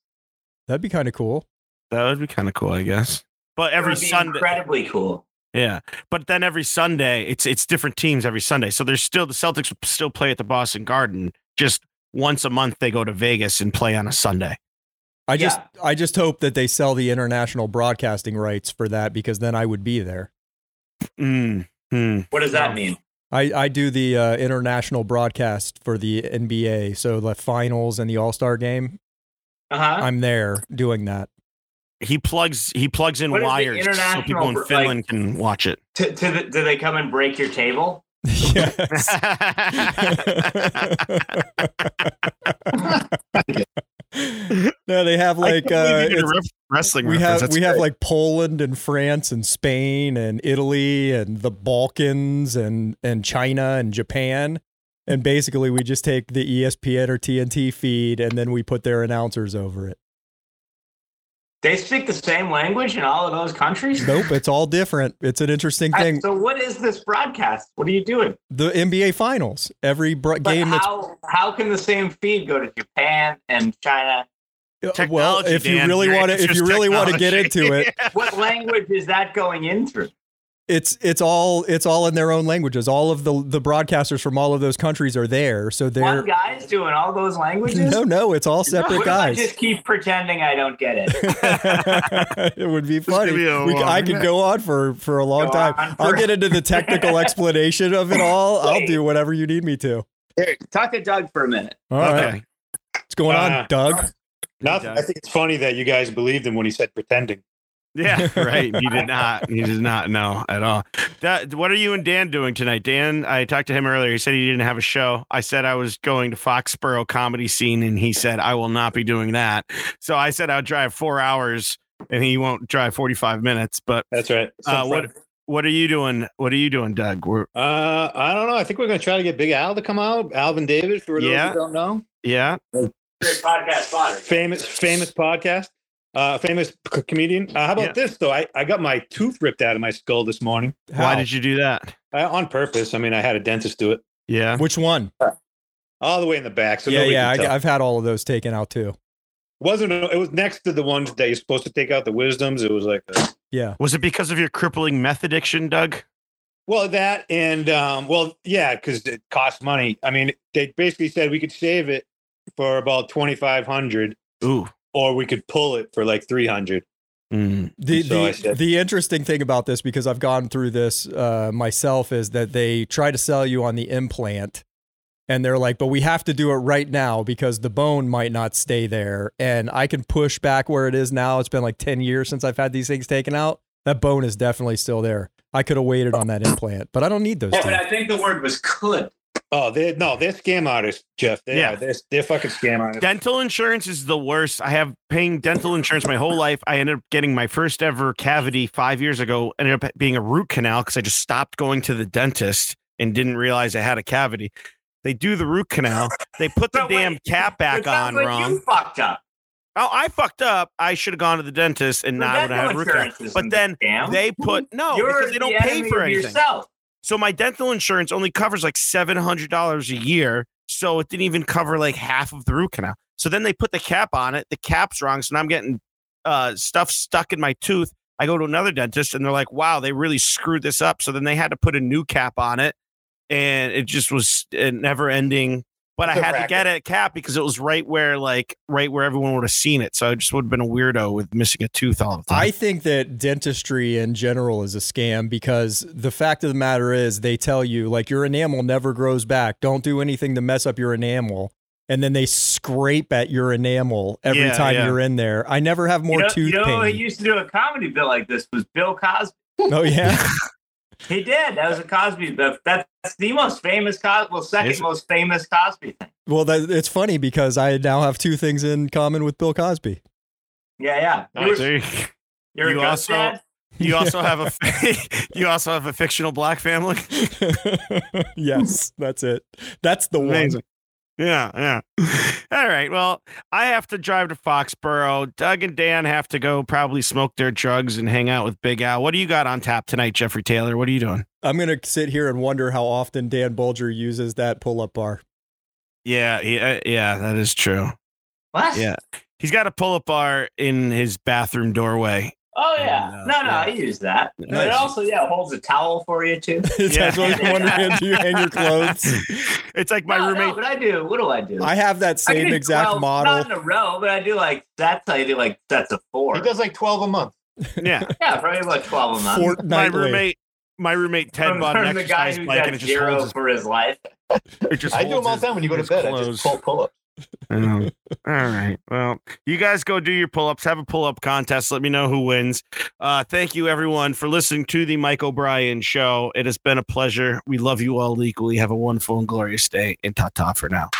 That'd be kind of cool. That would be kind of cool, I guess. But It every would be Sunday, incredibly cool. Yeah. But then every Sunday, it's it's different teams every Sunday. So there's still the Celtics still play at the Boston Garden. Just once a month, they go to Vegas and play on a Sunday. I just Yeah. I just hope that they sell the international broadcasting rights for that because then I would be there. Mm, mm. What does that mean? I, I do the uh, international broadcast for the NBA, so the finals and the All Star game. Uh huh. I'm there doing that. He plugs he plugs in What is the wires so people in br- like- Finland can watch it. To, to the, do they come and break your table? yes. no, they have like uh, can't believe you did a it's- ref- wrestling. we have That's we have like Poland and France and Spain and Italy and the Balkans and and China and Japan. And basically we just take the ESPN or TNT feed and then we put their announcers over it. They speak the same language in all of those countries. Nope, it's all different. It's an interesting I- thing. so what is this broadcast? What are you doing? The NBA finals, every bro- But game that's how how can the same feed go to Japan and China? Uh, well, Technology, if you Dan. really want to, if you really want to get into it, What language is that going in through? It's it's all it's all in their own languages. All of the the broadcasters from all of those countries are there, so they're guy's doing all those languages. no, no, it's all separate What if I guys. just keep pretending I don't get it. it would be funny. be We, I could go on for for a long Go time. on I'll get into the technical explanation of it all. I'll do whatever you need me to. Here, talk to Doug for a minute. All right, Okay. what's going on, Uh, Doug? Nothing. I think it's funny that you guys believed him when he said pretending. Yeah, right. You did not. You did not know at all. That, what are you and Dan doing tonight? Dan, I talked to him earlier. He said he didn't have a show. I said I was going to Foxborough comedy scene, and he said I will not be doing that. So I said I'll drive four hours, and he won't drive forty five minutes. But That's right. uh, what what are you doing? What are you doing, Doug? We're Uh, I don't know. I think we're going to try to get Big Al to come out. Alvin David, for those Yeah. who don't know, yeah. Great podcast fodder. famous famous podcast, uh, famous c- comedian. Uh, how about Yeah. this though? I, I got my tooth ripped out of my skull this morning Why How? did you do that? uh, on purpose. I mean, I had a dentist do it Yeah. Which one? all the way in the back. So yeah, yeah, I, I've had all of those taken out too. wasn't. It was next to the ones that you're supposed to take out the wisdoms. It was like, a, Yeah, Was it because of your crippling meth addiction, Doug? well, that and um, well, yeah, because it costs money. I mean, they basically said we could save it for about twenty five hundred, Ooh. Or we could pull it for like three hundred. Mm. The So the, said- the interesting thing about this because I've gone through this uh, myself is that they try to sell you on the implant, and they're like, "But we have to do it right now because the bone might not stay there." And I can push back where it is now. It's been like ten years since I've had these things taken out. That bone is definitely still there. I could have waited on that implant, but I don't need those. Yeah, but. I think the word was could. Oh, they no, they're scam artists, Jeff. They Yeah. are. They're, they're fucking scam artists. Dental insurance is the worst. I have paying dental insurance my whole life. I ended up getting my first ever cavity five years ago. Ended up being a root canal because I just stopped going to the dentist and didn't realize I had a cavity. They do the root canal. They put the But wait, damn cap back It on like wrong. You fucked up. Oh, I fucked up. I should have gone to the dentist and The not would have had a root canal. But then a scam. they put no You're because they don't the pay enemy for of anything. Yourself. So my dental insurance only covers like seven hundred dollars a year. So it didn't even cover like half of the root canal. So then they put the cap on it. The cap's wrong. So now I'm getting uh, stuff stuck in my tooth. I go to another dentist and they're like, "Wow, they really screwed this up." So then they had to put a new cap on it, and it just was a never ending. But I It's a had to racket. get a cap because it was right where like right where everyone would have seen it. So I just would have been a weirdo with missing a tooth all the time. I think that dentistry in general is a scam because the fact of the matter is they tell you like your enamel never grows back. Don't do anything to mess up your enamel. And then they scrape at your enamel every Yeah, time yeah. you're in there. I never have more you know, tooth you know who pain. used to do a comedy bit like this was Bill Cosby. oh yeah. He did. That was a Cosby bit. That's the most famous Cosby. Well, second Is it? most famous Cosby thing. well, that, it's funny because I now have two things in common with Bill Cosby. Yeah, yeah. You Nice. were, There you- you're You a also- also, dad. You also have a you also have a fictional black family. yes, that's it. That's the Amazing. one. Yeah, yeah. All right. Well, I have to drive to Foxborough. Doug and Dan have to go probably smoke their drugs and hang out with Big Al. What do you got on tap tonight, Jeffrey Taylor? What are you doing? I'm gonna sit here and wonder how often Dan Boulger uses that pull-up bar. Yeah, yeah, uh, yeah, that is true. What? Yeah. He's got a pull-up bar in his bathroom doorway. Oh yeah. And, uh, no, no, yeah. I use that. But it also yeah holds a towel for you too. That's Yeah. what I'm wondering. Do you hang your clothes? It's like my no, roommate. No, but I do. What do I do? I have that same do exact 12 model. Not in a row, but I do like sets. I do like that's a four. He does like 12 a month. yeah. yeah, probably about twelve a month. My roommate my roommate Ted from, bought an from the guy exercise bike and it just zero holds his, for his life. it just I do them all the time when you go to his bed. I just pull, pull up. Oh, all right. Well, you guys go do your pull ups, have a pull up contest. Let me know who wins. Uh, thank you, everyone, for listening to the Mike O'Brien show. It has been a pleasure. We love you all equally. Have a wonderful and glorious day, and ta ta for now.